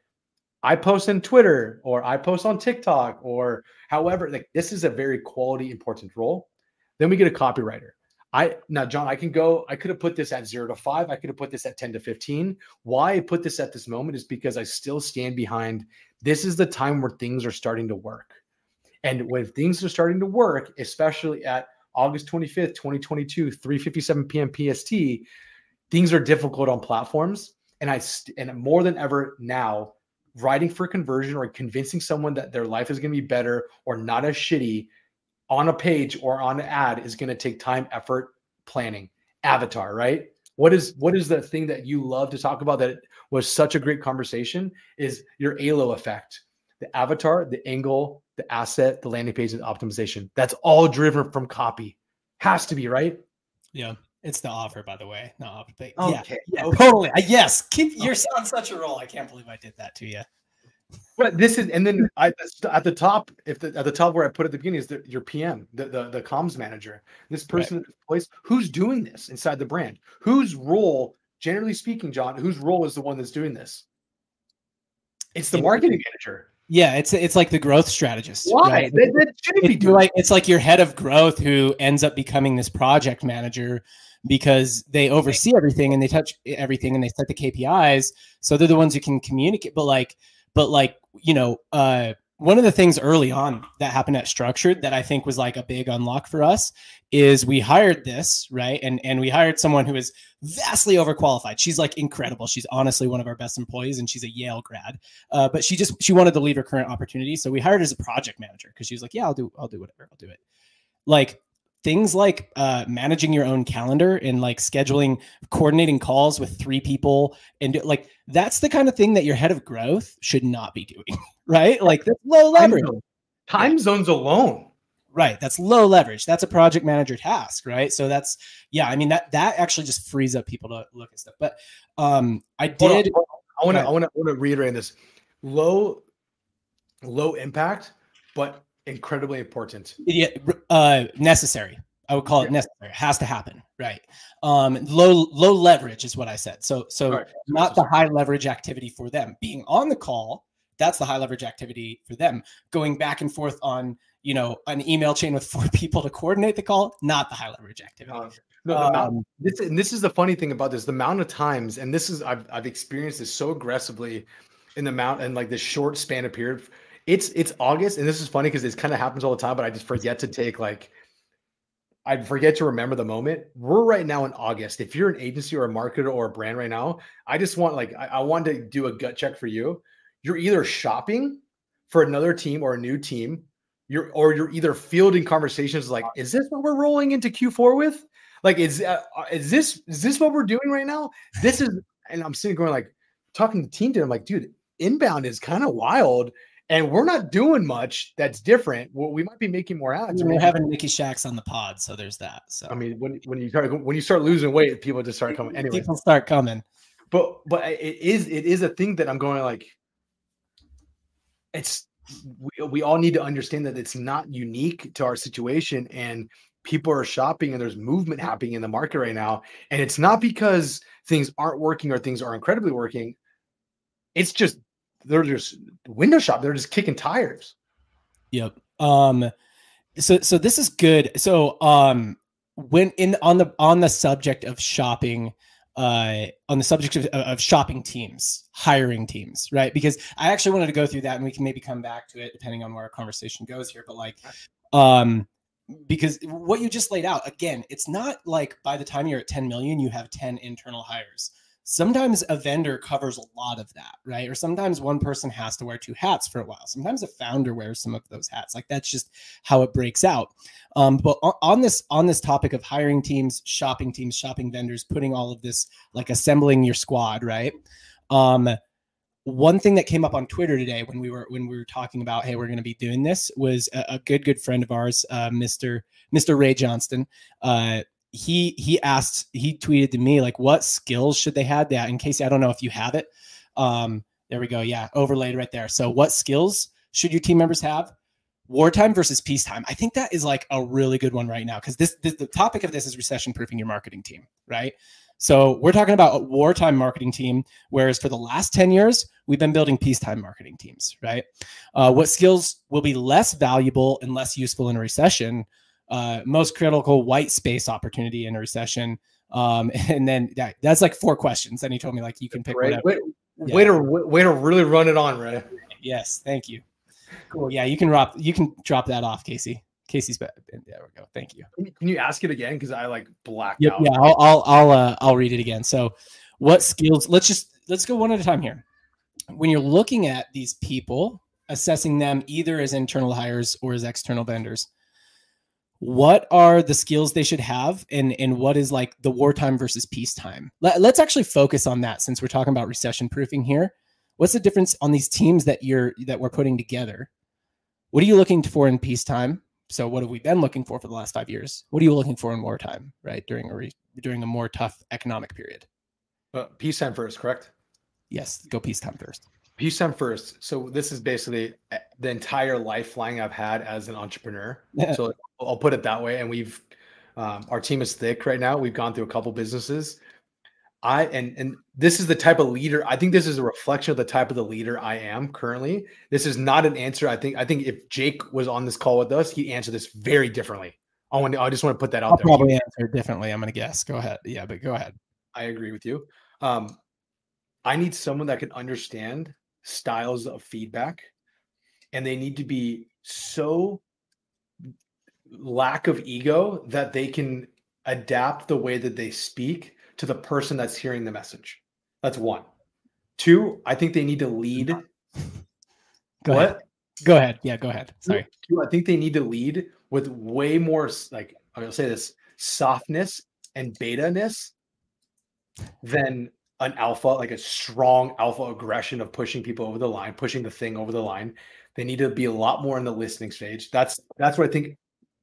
I post on Twitter or I post on TikTok or however, like this is a very quality important role. Then we get a copywriter. I now, John, I can go. I could have put this at zero to five. I could have put this at 10 to 15. Why I put this at this moment is because I still stand behind this is the time where things are starting to work. And when things are starting to work, especially at August 25th, 2022, 3:57 p.m. PST, things are difficult on platforms. And I st- and more than ever now, writing for conversion or convincing someone that their life is going to be better or not as shitty on a page or on an ad is going to take time, effort, planning. Avatar, right? What is what is the thing that you love to talk about that was such a great conversation? Is your ALO effect, the avatar, the angle, the asset, the landing page, and optimization. That's all driven from copy. Has to be right. Yeah. It's the offer, by the way. No, but okay. yeah, yeah, totally. Uh, yes, keep you're on such a roll. I can't believe I did that to you. But this is, and then I, at the top, if the, at the top where I put at the beginning is the, your PM, the, the, the comms manager, this person right. place, who's doing this inside the brand? Whose role, generally speaking, John, whose role is the one that's doing this? It's the marketing manager. Yeah, it's it's like the growth strategist. Why? Right? That, that shouldn't it's be doing. like it's like your head of growth who ends up becoming this project manager because they oversee everything and they touch everything and they set the KPIs. So they're the ones who can communicate. But like but like you know uh one of the things early on that happened at structured that i think was like a big unlock for us is we hired this right? And and we hired someone who is vastly overqualified. She's like incredible. She's honestly one of our best employees and she's a yale grad. Uh, but she just she wanted to leave her current opportunity. So we hired her as a project manager because she was like yeah i'll do i'll do whatever. I'll do it. Like things like uh, managing your own calendar and like scheduling coordinating calls with three people and do, like that's the kind of thing that your head of growth should not be doing right? Like that's low leverage. time, zone. time zones alone. Right that's low leverage. That's a project manager task right? So that's yeah i mean that that actually just frees up people to look at stuff. But um i did i want to i want to i want to reiterate this. Low low impact but incredibly important. Yeah, uh, necessary. I would call it necessary. It has to happen, right? Um, low low leverage is what I said. So so right. not the high leverage activity for them. Being on the call, that's the high leverage activity for them. Going back and forth on you know an email chain with four people to coordinate the call, not the high leverage activity. Uh, no, um, amount, this, and this is the funny thing about this: the amount of times, and this is I've I've experienced this so aggressively in the amount and like this short span of period it's it's August, and this is funny because this kind of happens all the time, but I just forget to take like I forget to remember the moment. We're right now in August. If you're an agency or a marketer or a brand right now, I just want like I, I want to do a gut check for you. You're either shopping for another team or a new team. You're or you're either fielding conversations like, is this what we're rolling into Q4 with? Like, is uh, uh, is this is this what we're doing right now? This is, and I'm sitting going like talking to team, I'm like, dude, inbound is kind of wild and we're not doing much that's different. Well, we might be making more ads. We're having Mickey Shacks on the pod, so there's that. So I mean, when when you start when you start losing weight, people just start coming. Anyway, people start coming. But but it is it is a thing that I'm going like. It's we, we all need to understand that it's not unique to our situation and people are shopping and there's movement happening in the market right now and it's not because things aren't working or things are incredibly working it's just they're just window shop. They're just kicking tires. Yep. Um. So so this is good. So um when in on the on the subject of shopping uh, on the subject of, of, shopping teams, hiring teams, right? Because I actually wanted to go through that, and we can maybe come back to it depending on where our conversation goes here. But like, um, because what you just laid out again, it's not like by the time you're at 10 million, you have 10 internal hires sometimes a vendor covers a lot of that, right? Or sometimes one person has to wear two hats for a while. Sometimes a founder wears some of those hats. Like that's just how it breaks out. Um, but on this on this topic of hiring teams, shopping teams, shopping vendors, putting all of this like assembling your squad, right? Um, one thing that came up on Twitter today when we were when we were talking about hey we're going to be doing this was a, a, good good friend of ours, uh, Mister Mister Ray Johnston. Uh, he he asked he tweeted to me like what skills should they have that in case i don't know if you have it. Um there we go. Yeah overlaid right there. So what skills should your team members have? Wartime versus peacetime. I think that is like a really good one right now because this, this the topic of this is recession proofing your marketing team right? So we're talking about a wartime marketing team whereas for the last 10 years we've been building peacetime marketing teams right? Uh, what skills will be less valuable and less useful in a recession uh, most critical white space opportunity in a recession. Um, and then that, that's like four questions. Then he told me like you can pick right. Way, yeah. way, to way to really run it on, right? Yes, thank you. Cool. Yeah, you can drop you can drop that off, Casey. Casey's back. There we go. Thank you. Can you ask it again? Because I like blacked yep, out. Yeah, I'll I'll I'll, uh, I'll read it again. So, what skills? Let's just let's go one at a time here. When you're looking at these people, assessing them either as internal hires or as external vendors, what are the skills they should have and and what is like the wartime versus peacetime? Let, let's actually focus on that since we're talking about recession proofing here. What's the difference on these teams that you're that we're putting together? What are you looking for in peacetime? So what have we been looking for for the last five years? What are you looking for in wartime right during a re, during a more tough economic period? Uh, peacetime first correct? Yes go peacetime first peacetime first so this is basically eh, the entire life flying i've had as an entrepreneur so I'll put it that way. And we've um, our team is thick right now. We've gone through a couple businesses. I and and this is the type of leader. I think this is a reflection of the type of the leader I am currently. This is not an answer. I think I think if Jake was on this call with us, he'd answer this very differently. I want to, I just want to put that out I'll there. Probably answer differently. I'm going to guess. Go ahead. Yeah, but go ahead. I agree with you. Um, I need someone that can understand styles of feedback and they need to be so lack of ego that they can adapt the way that they speak to the person that's hearing the message. That's one. Two, I think they need to lead. Go what? ahead. Go ahead. Yeah, go ahead. Sorry. Two, I think they need to lead with way more like I'll say this softness and beta ness than an alpha, like a strong alpha aggression of pushing people over the line, pushing the thing over the line. They need to be a lot more in the listening stage. That's that's where I think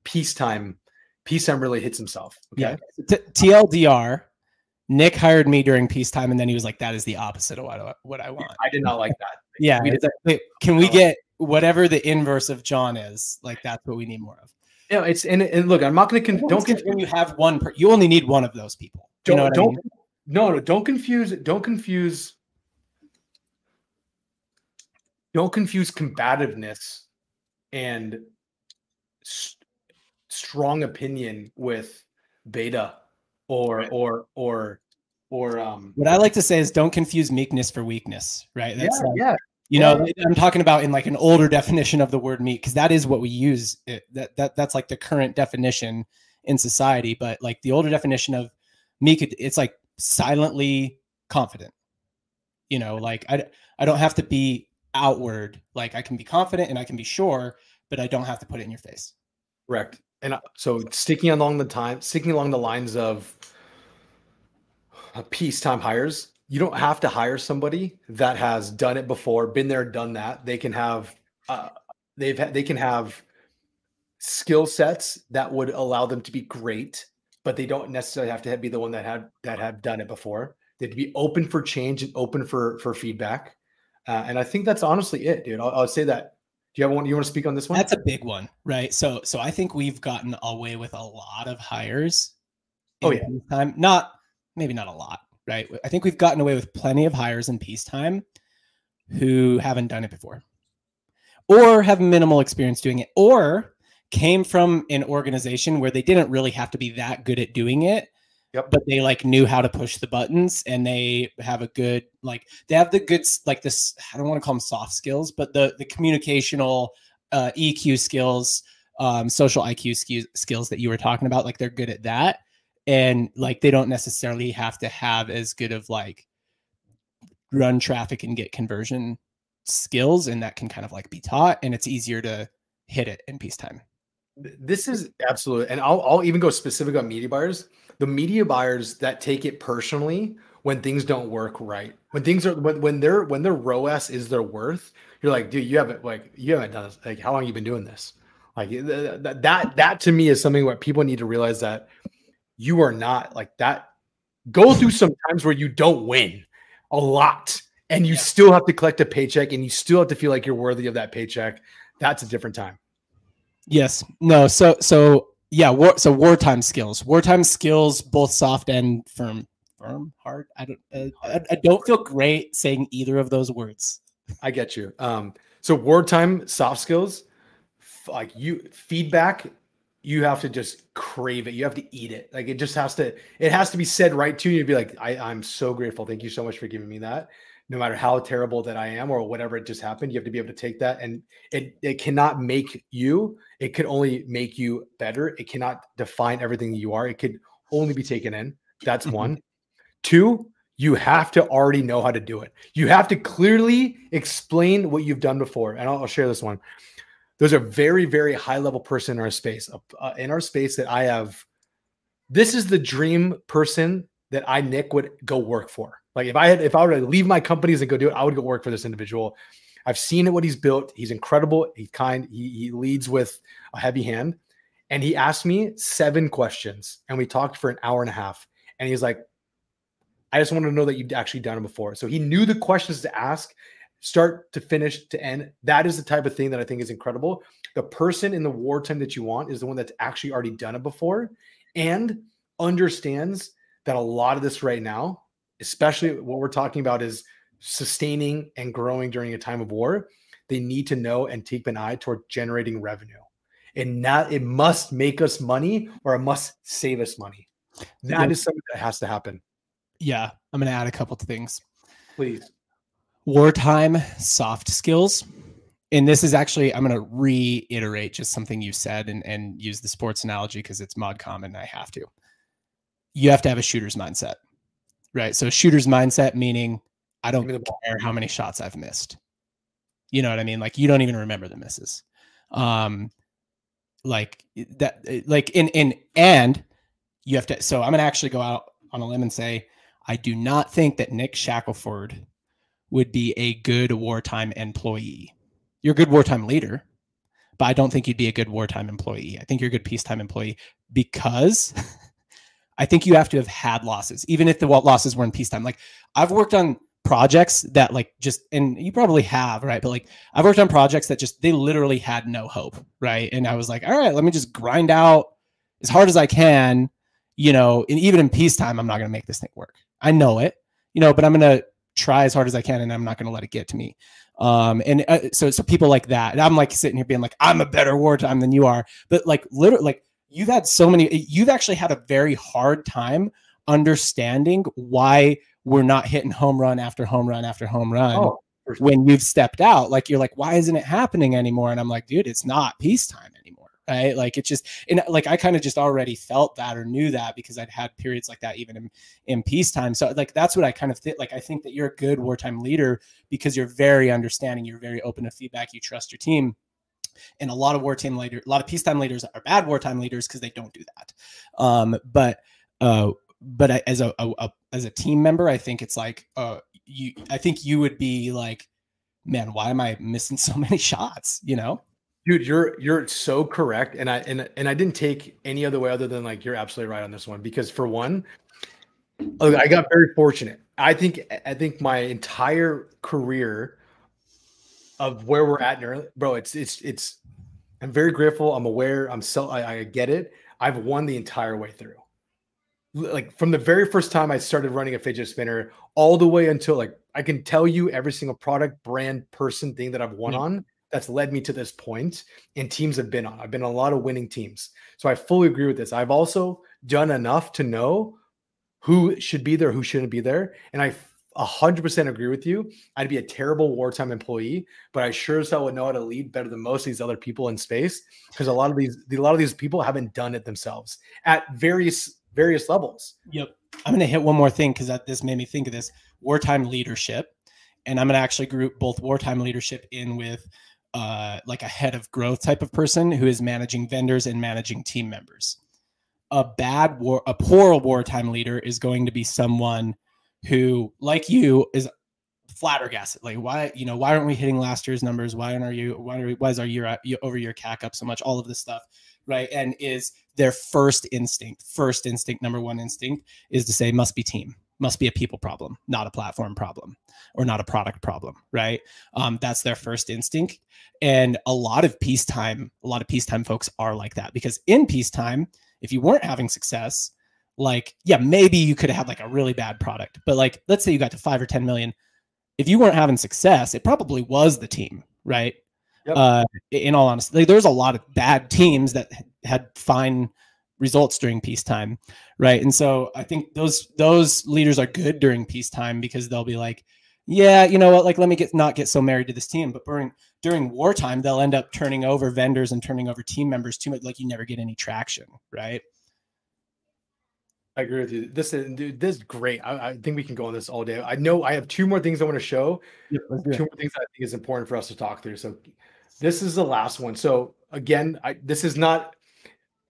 peacetime peacetime really hits himself. Okay. Yeah. T- TLDR. Nick hired me during peacetime, and then he was like, "That is the opposite of what I, what I want." I did not like that. Yeah. We like, can we get whatever the inverse of John is? Like that's what we need more of. Yeah, it's and, and look, I'm not going to con- don't when you have one. Per- you only need one of those people. You don't know what I don't mean? No no don't confuse don't confuse don't confuse combativeness and s- strong opinion with beta or Right. or or or um What I like to say is, don't confuse meekness for weakness. Right? That's yeah, like, yeah you know i'm talking about in like an older definition of the word meek because that is what we use it, that, that that's like the current definition in society but like the older definition of meek it- it's like silently confident. You know like i i don't have to be outward like i can be confident and i can be sure but i don't have to put it in your face. Correct. And uh, so sticking along the time sticking along the lines of a peacetime hires you don't have to hire somebody that has done it before been there done that. They can have uh, they've they can have skill sets that would allow them to be great but they don't necessarily have to be the one that had that have done it before. They have to be open for change and open for for feedback. Uh, and i think that's honestly it dude. I'll, I'll say that. Do you have one you want to speak on this one? That's a big one right? So so i think we've gotten away with a lot of hires Oh, yeah. peacetime. Not maybe not a lot right? I think we've gotten away with plenty of hires in peacetime who haven't done it before or have minimal experience doing it or came from an organization where they didn't really have to be that good at doing it Yep. but they like knew how to push the buttons and they have a good like they have the good like this i don't want to call them soft skills but the the communicational uh, eq skills um, social iq skills skills that you were talking about like they're good at that and like they don't necessarily have to have as good of like run traffic and get conversion skills and that can kind of like be taught and it's easier to hit it in peacetime This is absolutely, and I'll, I'll even go specific on media buyers. The media buyers that take it personally when things don't work right, when things are when when their when their ROAS is their worth, you're like, dude, you haven't like you haven't done this. Like, how long you been doing this? Like th- th- that that that to me is something where people need to realize that you are not like that. Go through some times where you don't win a lot, and you still have to collect a paycheck, and you still have to feel like you're worthy of that paycheck. That's a different time. Yes no so so yeah war so wartime skills wartime skills both soft and firm firm hard i don't uh, I, I don't feel great saying either of those words I get you. Um, so wartime soft skills, like you feedback, you have to just crave it. You have to eat it. Like it just has to, it has to be said right to you. You'd be like, I, I'm so grateful. Thank you so much for giving me that. No matter how terrible that I am or whatever it just happened, you have to be able to take that and it it cannot make you, it could only make you better. It cannot define everything you are. It could only be taken in. That's one. Two, you have to already know how to do it. You have to clearly explain what you've done before. And I'll, I'll share this one. There's a very, very high level person in our space, uh, uh, in our space that I have. This is the dream person that I, Nick, would go work for. Like if I had, if I were to leave my companies and go do it, I would go work for this individual. I've seen what he's built. He's incredible. He's kind. He, he leads with a heavy hand. And he asked me seven questions, and we talked for an hour and a half. And he's like, I just wanted to know that you'd actually done it before. So he knew the questions to ask, start to finish to end. That is the type of thing that I think is incredible. The person in the wartime that you want is the one that's actually already done it before and understands that a lot of this right now, especially what we're talking about, is sustaining and growing during a time of war. They need to know and keep an eye toward generating revenue. And not it must make us money or it must save us money. That is something that has to happen. yeah i'm gonna add a couple of things Please. wartime soft skills and this is actually I'm going to reiterate just something you said and and use the sports analogy because it's mod common. I have to. You have to have a shooter's mindset, right? So shooter's mindset meaning I don't care how many shots I've missed. You know what I mean? Like you don't even remember the misses. Um, like that, like in in and you have to. So I'm going to actually go out on a limb and say I do not think that Nick Shackelford would be a good wartime employee. You're a good wartime leader, but I don't think you'd be a good wartime employee. I think you're a good peacetime employee because I think you have to have had losses, even if the losses were in peacetime. Like I've worked on projects that like just and you probably have right but like i've worked on projects that just they literally had no hope right and i was like all right let me just grind out as hard as i can you know and even in peacetime i'm not going to make this thing work i know it you know but i'm going to try as hard as I can and I'm not going to let it get to me. Um, and uh, so, so people like that, and I'm like sitting here being like, I'm a better wartime than you are. But like, literally, like you've had so many, you've actually had a very hard time understanding why we're not hitting home run after home run after home run. Oh, when you've stepped out, like you're like, why isn't it happening anymore? And I'm like, dude, it's not peacetime anymore right like it's just and like i kind of just already felt that or knew that because i'd had periods like that even in, in peacetime so like that's what i kind of think like i think that you're a good wartime leader because you're very understanding you're very open to feedback you trust your team and a lot of wartime leaders a lot of peacetime leaders are bad wartime leaders because they don't do that. Um but uh but as a, a, a, as a team member i think it's like uh you i think you would be like man why am i missing so many shots? You know? Dude, you're you're so correct, and I and and I didn't take any other way other than like you're absolutely right on this one because for one, I got very fortunate. I think I think my entire career of where we're at, bro, it's it's it's. I'm very grateful. I'm aware. I'm so I, I get it. I've won the entire way through. Like from the very first time I started running a fidget spinner, all the way until like I can tell you every single product, brand, person, thing that I've won mm-hmm. on that's led me to this point and teams have been on. I've been on a lot of winning teams. So I fully agree with this. I've also done enough to know who should be there, who shouldn't be there. And I 100% agree with you. I'd be a terrible wartime employee, but I sure as hell would know how to lead better than most of these other people in space because a lot of these a lot of these people haven't done it themselves at various various levels. Yep. I'm going to hit one more thing because this made me think of this wartime leadership. And I'm going to actually group both wartime leadership in with uh, like a head of growth type of person who is managing vendors and managing team members. A bad war, a poor wartime leader is going to be someone who, like you, is flabbergasted. Like, why, you know, why aren't we hitting last year's numbers? Why aren't you? Why, are, why is our year over year CAC up so much? All of this stuff, right? And is their first instinct, first instinct, number one instinct is to say, must be team must be a people problem, not a platform problem or not a product problem, right? Um, that's their first instinct. And a lot of peacetime, a lot of peacetime folks are like that because in peacetime, if you weren't having success, like, yeah, maybe you could have like a really bad product, but like, let's say you got to five or 10 million. If you weren't having success, it probably was the team, right? Yep. Uh, in all honesty, like, there's a lot of bad teams that had fine results during peacetime, right? And so I think those those leaders are good during peacetime because they'll be like, yeah, you know what, like let me get not get so married to this team. But during during wartime, they'll end up turning over vendors and turning over team members too much, like you never get any traction, right? I agree with you. This is dude, this is great. I, I, think we can go on this all day. I know I have two more things I want to show. two more things I think is important for us to talk through. So this is the last one. So again, I, this is not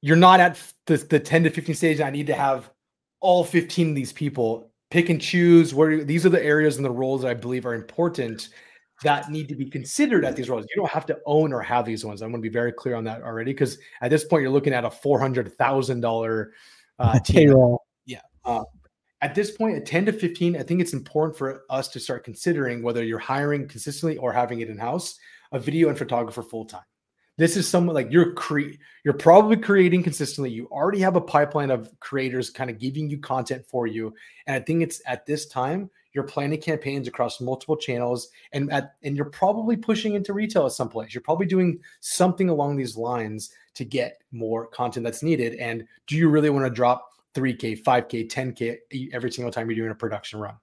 you're not at the, the 10 to 15 stage. I need to have all 15 of these people pick and choose where these are the areas and the roles that I believe are important that need to be considered at these roles. You don't have to own or have these ones. I'm going to be very clear on that already because at this point you're looking at a four hundred thousand dollar uh, payroll. Yeah. Uh, at this point, at 10 to 15, I think it's important for us to start considering whether you're hiring consistently or having it in house a video and photographer full time. This is someone like you're cre- you're probably creating consistently. You already have a pipeline of creators kind of giving you content for you. And I think it's at this time you're planning campaigns across multiple channels and at and you're probably pushing into retail at some place. You're probably doing something along these lines to get more content that's needed. And do you really want to drop 3K, 5K, 10K every single time you're doing a production run?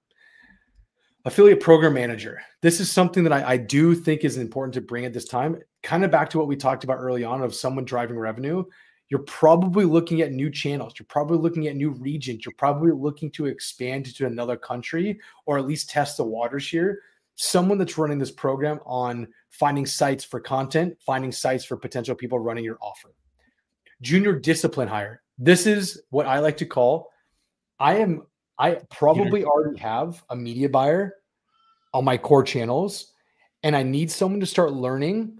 affiliate program manager. This is something that I, I, do think is important to bring at this time. Kind of back to what we talked about early on of someone driving revenue. You're probably looking at new channels. You're probably looking at new regions. You're probably looking to expand to another country or at least test the waters here. Someone that's running this program on finding sites for content, finding sites for potential people running your offer. Junior discipline hire. This is what I like to call I am I probably already have a media buyer on my core channels, and I need someone to start learning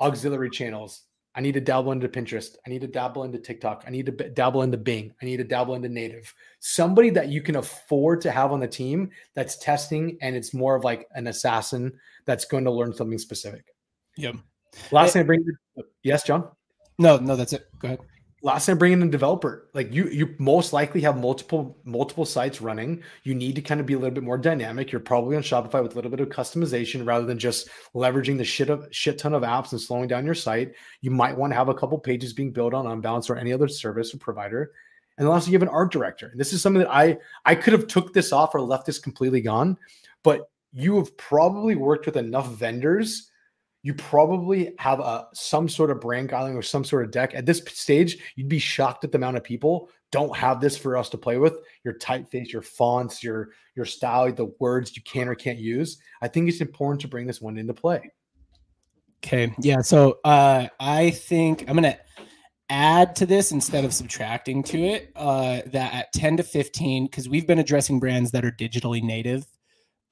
auxiliary channels. I need to dabble into Pinterest. I need to dabble into TikTok. I need to dabble into Bing. I need to dabble into native. Somebody that you can afford to have on the team that's testing and it's more of like an assassin that's going to learn something specific. Yep. Last eh thing I bring. Yes, John. No, no, that's it. Go ahead last time bringing in a developer like you you most likely have multiple multiple sites running. You need to kind of be a little bit more dynamic. You're probably on shopify with a little bit of customization rather than just leveraging the shit of shit ton of apps and slowing down your site. You might want to have a couple pages being built on Unbounce or any other service or provider. And then also you have an art director. And this is something that i i could have took this off or left this completely gone but you have probably worked with enough vendors you probably have a some sort of brand guideline or some sort of deck. At this stage, you'd be shocked at the amount of people don't have this for us to play with. Your typeface, your fonts, your your style, the words you can or can't use. I think it's important to bring this one into play. Okay. Yeah. So uh, I think I'm gonna add to this instead of subtracting to it. Uh, that at 10 to 15, because we've been addressing brands that are digitally native,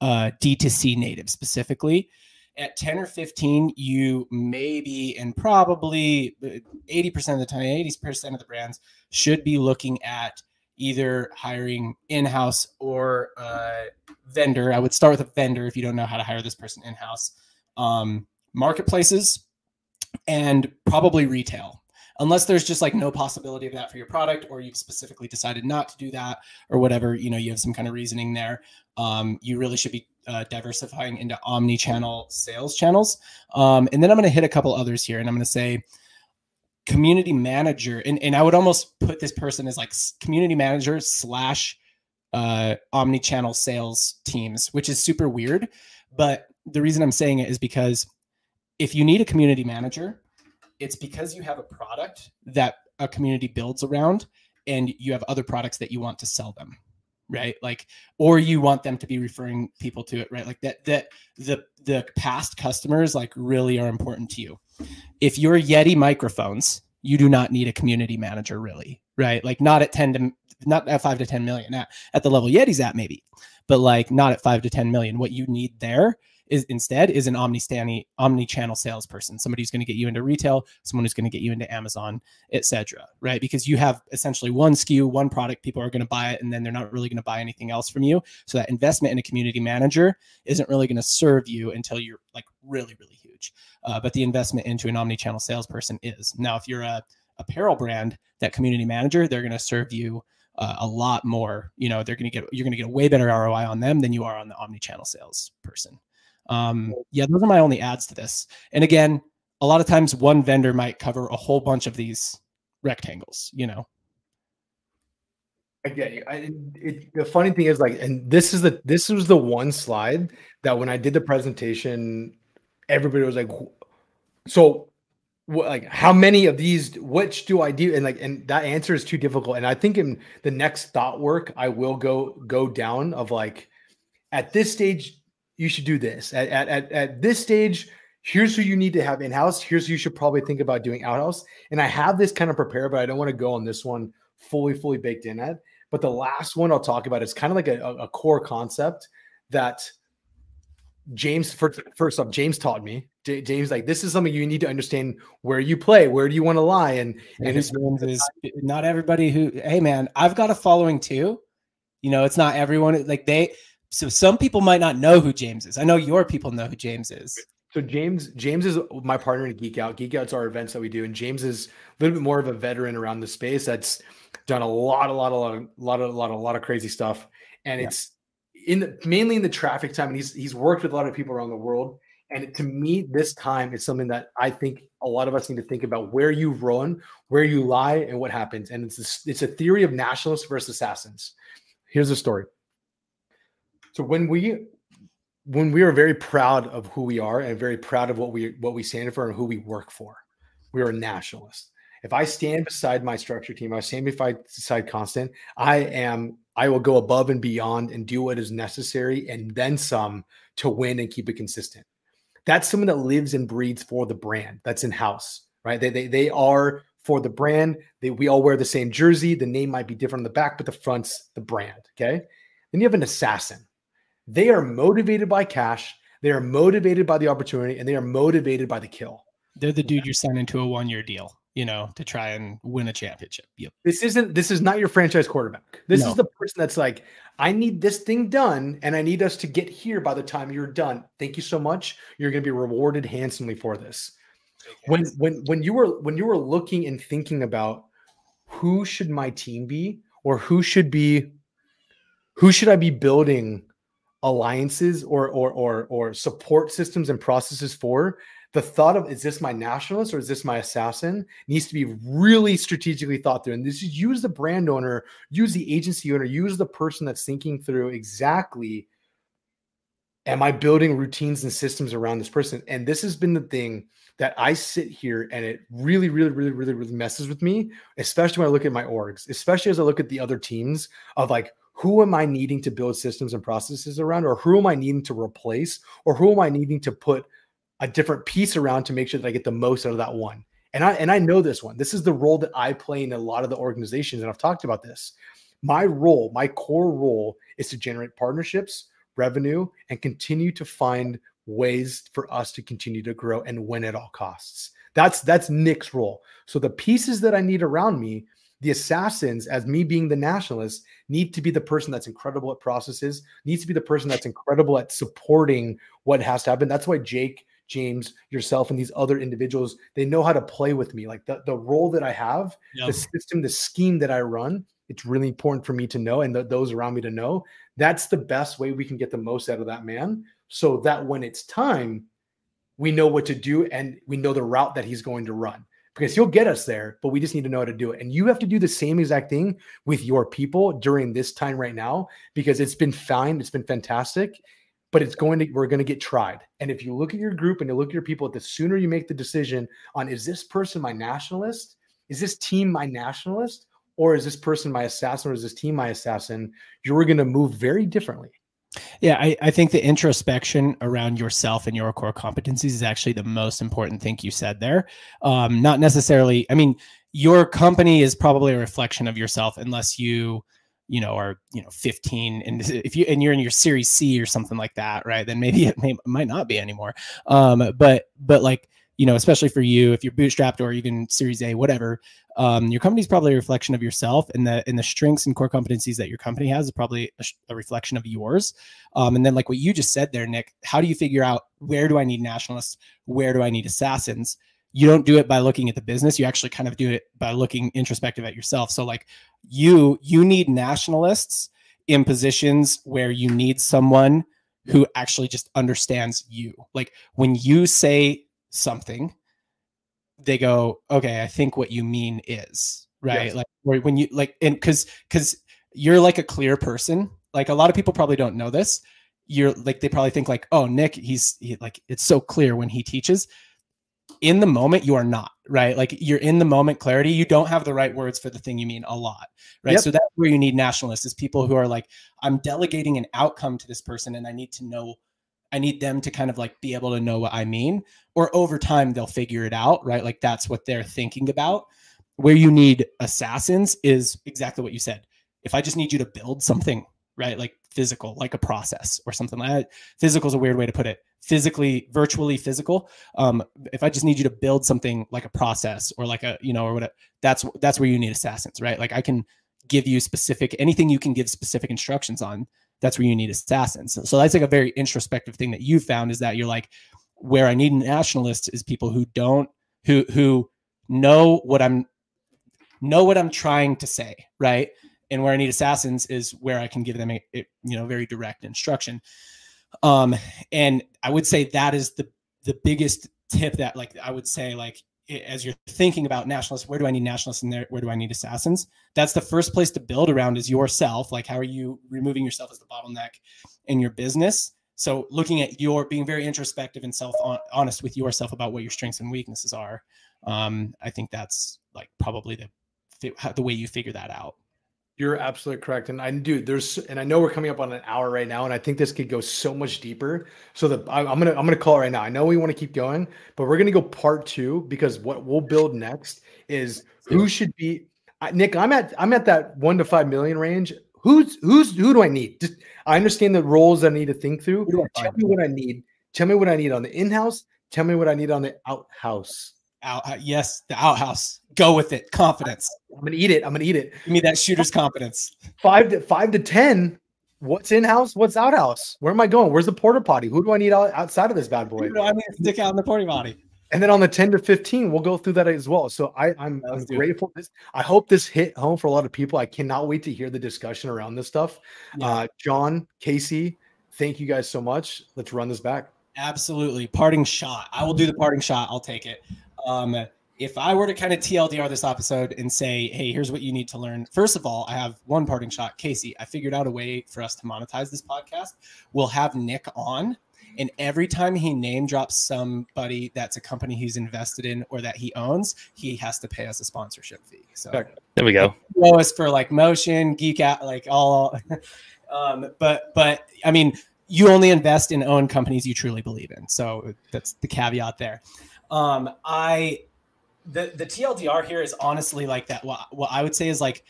uh, D2C native specifically at 10 or 15, you maybe and probably 80% uh, of the time, 80% of the brands should be looking at either hiring in-house or uh, vendor. I would start with a vendor if you don't know how to hire this person in-house. Um, marketplaces and probably retail unless there's just like no possibility of that for your product or you've specifically decided not to do that or whatever you know you have some kind of reasoning there um, you really should be uh, diversifying into omni-channel sales channels. Um, and then i'm going to hit a couple others here and i'm going to say community manager and, and i would almost put this person as like community manager slash uh, omni-channel sales teams which is super weird but the reason i'm saying it is because if you need a community manager it's because you have a product that a community builds around and you have other products that you want to sell them right? Like or you want them to be referring people to it right? Like that that the the past customers like really are important to you. If you're yeti microphones you do not need a community manager really right? Like not at 10 to not at 5 to 10 million at, at the level yeti's at maybe but like not at 5 to 10 million. What you need there is instead is an omni omni-channel salesperson, somebody who's going to get you into retail, someone who's going to get you into Amazon, etc. Right? Because you have essentially one SKU, one product, people are going to buy it, and then they're not really going to buy anything else from you. So that investment in a community manager isn't really going to serve you until you're like really, really huge. Uh, but the investment into an omni-channel salesperson is. Now, if you're a apparel brand, that community manager, they're going to serve you uh, a lot more. You know, they're going to get you're going to get a way better ROI on them than you are on the omni-channel sales person. Um, yeah, those are my only ads to this. And again, a lot of times one vendor might cover a whole bunch of these rectangles, you know. Again, I, it, the funny thing is like, and this is the this was the one slide that when I did the presentation, everybody was like, so like how many of these which do i do and like and that answer is too difficult and i think in the next thought work i will go go down of like at this stage you should do this. At, at, at, at this stage here's who you need to have in-house. Here's who you should probably think about doing out-house. And i have this kind of prepared but i don't want to go on this one fully fully baked in at but the last one i'll talk about is kind of like a, a core concept that james first, first off james taught me. J- james like this is something you need to understand where you play where do you want to lie and and his is not everybody who hey man i've got a following too. You know it's not everyone like they so some people might not know who James is. I know your people know who James is. So James, James is my partner in Geek Out. Geek Out's our events that we do, and James is a little bit more of a veteran around the space. That's done a lot, a lot, a lot, a lot, a lot, a lot of crazy stuff, and yeah. it's in the, mainly in the traffic time. And he's he's worked with a lot of people around the world. And to me, this time is something that I think a lot of us need to think about: where you run, where you lie, and what happens. And it's a, it's a theory of nationalists versus assassins. Here's the story. So when we when we are very proud of who we are and very proud of what we what we stand for and who we work for. We are nationalists. If I stand beside my structure team, I stand beside Konstant, I am I will go above and beyond and do what is necessary and then some to win and keep it consistent. That's someone that lives and breathes for the brand. That's in house, right? They, they, they are for the brand. They, we all wear the same jersey. The name might be different on the back, but the front's the brand. Okay. Then you have an assassin. They are motivated by cash. They are motivated by the opportunity and they are motivated by the kill. They're the dude you're signing to a one year deal you know, to try and win a championship. Yep. This isn't this is not your franchise quarterback. This no. is the person that's like, I need this thing done and I need us to get here by the time you're done. Thank you so much. You're going to be rewarded handsomely for this. When when when you were when you were looking and thinking about who should my team be or who should be who should I be building alliances or or or or support systems and processes for the thought of is this my nationalist or is this my assassin needs to be really strategically thought through. And this is use the brand owner, use the agency owner, use the person that's thinking through exactly am I building routines and systems around this person? And this has been the thing that I sit here and it really, really, really, really, really messes with me, especially when I look at my orgs, especially as I look at the other teams of like, who am I needing to build systems and processes around, or who am I needing to replace, or who am I needing to put a different piece around to make sure that I get the most out of that one. And I and I know this one. This is the role that I play in a lot of the organizations, and I've talked about this. My role, my core role, is to generate partnerships, revenue, and continue to find ways for us to continue to grow and win at all costs. That's that's Nick's role. So the pieces that I need around me, the assassins, as me being the nationalist, need to be the person that's incredible at processes, needs to be the person that's incredible at supporting what has to happen. That's why Jake James, yourself, and these other individuals, they know how to play with me. Like the, the role that I have, the system, the scheme that I run, it's really important for me to know and th- those around me to know. That's the best way we can get the most out of that man so that when it's time, we know what to do and we know the route that he's going to run because he'll get us there, but we just need to know how to do it. And you have to do the same exact thing with your people during this time right now because it's been fine, it's been fantastic but it's going to we're going to get tried. And if you look at your group and you look at your people the sooner you make the decision on is this person my nationalist? Is this team my nationalist? Or is this person my assassin? Or is this team my assassin? You're going to move very differently yeah, I, I think the introspection around yourself and your core competencies is actually the most important thing you said there. Um, not necessarily, I mean, your company is probably a reflection of yourself unless you you know, are you know 15, and if you and you're in your Series C or something like that, right? Then maybe it, may, might not be anymore. Um, but but like you know, especially for you, if you're bootstrapped or even Series A, whatever, um, your company's probably a reflection of yourself, and the and the strengths and core competencies that your company has is probably a, a reflection of yours. Um, and then, like what you just said there, Nick, how do you figure out where do I need nationalists, where do I need assassins? you don't do it by looking at the business you actually kind of do it by looking introspective at yourself so like you you need nationalists in positions where you need someone who actually just understands you like when you say something they go okay i think what you mean is right yes. like when you like and because because you're like a clear person like a lot of people probably don't know this you're like they probably think like oh nick he's he, like it's so clear when he teaches in the moment you are not right like you're in the moment clarity you don't have the right words for the thing you mean a lot right yep. so that's where you need nationalists is people who are like i'm delegating an outcome to this person and i need to know i need them to kind of like be able to know what i mean or over time they'll figure it out right? Like that's what they're thinking about. Where you need assassins is exactly what you said. If i just need you to build something right? Like physical like a process or something like that. Physical is a weird way to put it. Physically virtually physical um if i just need you to build something like a process or like a you know or whatever that's that's where you need assassins right? Like i can give you specific anything you can give specific instructions on that's where you need assassins. So that's like a very introspective thing that you found is that you're like where i need nationalists is people who don't who who know what i'm know what i'm trying to say right? And where i need assassins is where i can give them a, a you know very direct instruction. Um, and I would say that is the the biggest tip that like I would say like as you're thinking about nationalists, where do I need nationalists there? Where do I need assassins? That's the first place to build around is yourself. Like, how are you removing yourself as the bottleneck in your business? so looking at your being very introspective and self honest with yourself about what your strengths and weaknesses are um, i think that's like probably the the way you figure that out you're absolutely correct. And I do there's and I know we're coming up on an hour right now, and I think this could go so much deeper. So the I, am gonna I'm gonna call it right now. I know we want to keep going, but we're gonna go part two because what we'll build next is who should be Nick. I'm at I'm at that one to five million range. Who's who's who do I need? Just I understand the roles I need to think through. Tell me what I need. Tell me what I need on the in-house. Tell me what I need on the out-house out. Uh, yes, the outhouse. Go with it. Confidence. I'm gonna eat it. I'm gonna eat it. Give me that shooter's confidence. Five to five to ten. What's in house? What's out house? Where am I going? Where's the porta potty? Who do I need outside of this bad boy? I need to stick out in the porta potty. And then on the 10 to 15, we'll go through that as well. So I, I'm, I'm grateful. This, I hope this hit home for a lot of people. I cannot wait to hear the discussion around this stuff. Yeah. Uh, John, Casey, thank you guys so much. Let's run this back. Absolutely. Parting shot. I will do the parting shot. I'll take it. Um, if I were to kind of TLDR this episode and say, hey, here's what you need to learn. First of all, I have one parting shot. Casey, I figured out a way for us to monetize this podcast. We'll have Nick on. And every time he name drops somebody that's a company he's invested in or that he owns, he has to pay us a sponsorship fee. So there we go. Us for like motion, geek out, like all. um, but but I mean, you only invest in own companies you truly believe in. So that's the caveat there. Um, I the the TLDR here is honestly like that. What what I would say is like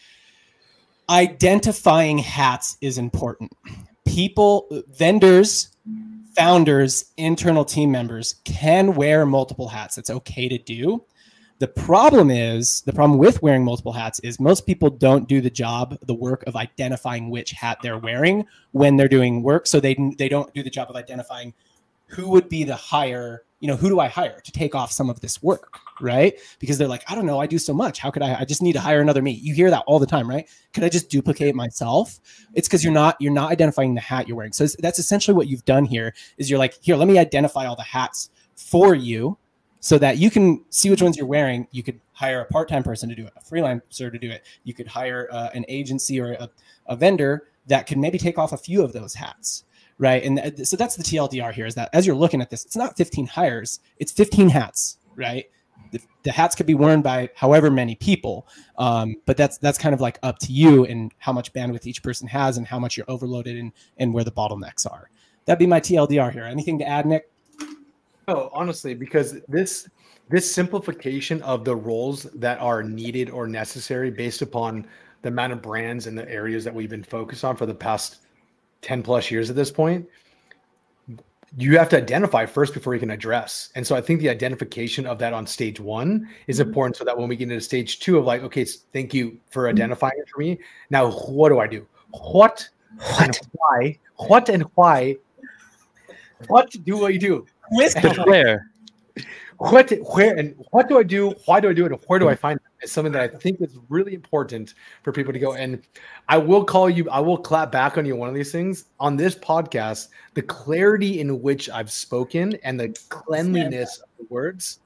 identifying hats is important. People, vendors, founders, internal team members can wear multiple hats. It's okay to do. The problem is the problem with wearing multiple hats is most people don't do the job, the work of identifying which hat they're wearing when they're doing work. So they they don't do the job of identifying who would be the higher you know, who do I hire to take off some of this work? Right. Because they're like, I don't know, I do so much. How could I? I just need to hire another me. You hear that all the time, right? Could I just duplicate myself? It's because you're not you're not identifying the hat you're wearing. So that's essentially what you've done here. Is you're like, here, let me identify all the hats for you, so that you can see which ones you're wearing. You could hire a part-time person to do it, a freelancer to do it. You could hire uh, an agency or a, a vendor that could maybe take off a few of those hats right? And so that's the TLDR here is that as you're looking at this, it's not 15 hires, it's 15 hats, right? The, the hats could be worn by however many people, um, but that's that's kind of like up to you and how much bandwidth each person has and how much you're overloaded and and where the bottlenecks are. That'd be my TLDR here. Anything to add, Nick? Oh, honestly, because this this simplification of the roles that are needed or necessary based upon the amount of brands and the areas that we've been focused on for the past 10 plus years at this point, you have to identify first before you can address. And so I think the identification of that on stage one is mm-hmm. important so that when we get into stage two of like, okay, thank you for mm-hmm. identifying it for me. Now, what do I do? What, what? and why? What and why? What do I do? With where? What where and what do I do? Why do I do it? And where do I find it? It's something that I think is really important for people to go. And I will call you, I will clap back on you one of these things. On this podcast, the clarity in which I've spoken and the cleanliness of the words.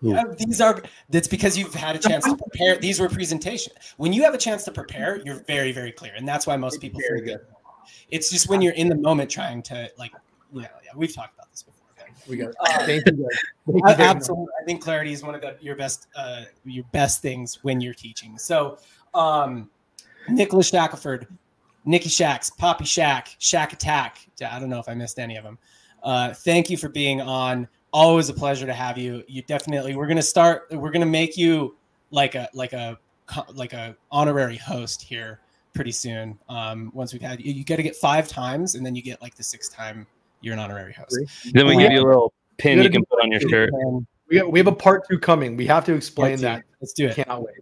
Yeah, these are that's because you've had a chance to prepare. These were presentation. When you have a chance to prepare, you're very, very clear. And that's why most people very good. It's just when you're in the moment trying to like, you know, yeah, we've talked about this before. We got. Uh, thank you. Thank you absolutely, much. I think clarity is one of the, your best uh, your best things when you're teaching. So, um, Nicholas Shackelford, Nikki Shacks, Poppy Shack, Shack Attack. I don't know if I missed any of them. Uh, thank you for being on. Always a pleasure to have you. You definitely. We're gonna start. We're gonna make you like a like a like a honorary host here pretty soon. Um, once we've had you, you got to get five times, and then you get like the sixth time you're an honorary host. Then we give you a little pin you can put on your shirt. We have, we have a part two coming. We have to explain that. Let's do it. Cannot wait.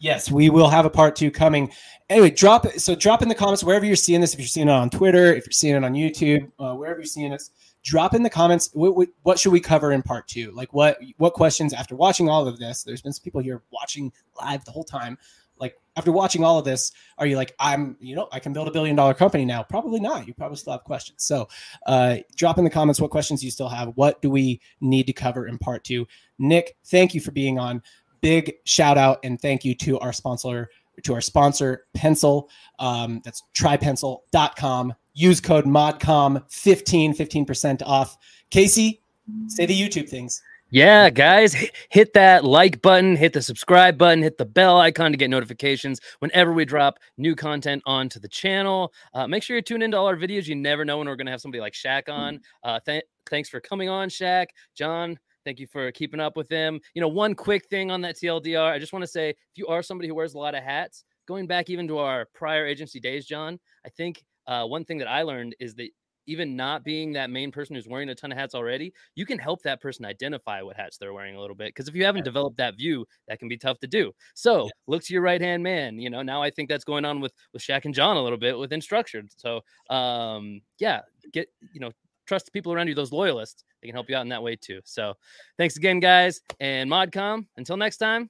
Yes, we will have a part two coming. Anyway, drop it. So drop in the comments wherever you're seeing this. If you're seeing it on Twitter, if you're seeing it on YouTube, uh, wherever you're seeing us, drop in the comments. What, what, what, should we cover in part two? Like what what questions after watching all of this? There's been some people here watching live the whole time like after watching all of this are you like i'm you know i can build a billion dollar company now probably not you probably still have questions so uh, drop in the comments what questions you still have what do we need to cover in part two nick thank you for being on big shout out and thank you to our sponsor to our sponsor, Pencil. Um, that's trypencil.com. Use code MODCOM15, 15% off. Casey, say the YouTube things. Yeah, guys, hit that like button, hit the subscribe button, hit the bell icon to get notifications whenever we drop new content onto the channel. Uh, make sure you tune into all our videos. You never know when we're going to have somebody like Shaq on. Uh, th- thanks for coming on, Shaq. John, thank you for keeping up with them. You know, one quick thing on that TLDR, I just want to say if you are somebody who wears a lot of hats, going back even to our prior agency days, John, I think uh, one thing that I learned is that even not being that main person who's wearing a ton of hats already, you can help that person identify what hats they're wearing a little bit. Because if you haven't developed that view, that can be tough to do. So yeah. look to your right hand man. You know, now I think that's going on with with Shaq and John a little bit within Instructured. So um, yeah, get you know, trust the people around you, those loyalists. They can help you out in that way too. So thanks again, guys. And Modcom, until next time,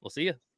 we'll see you.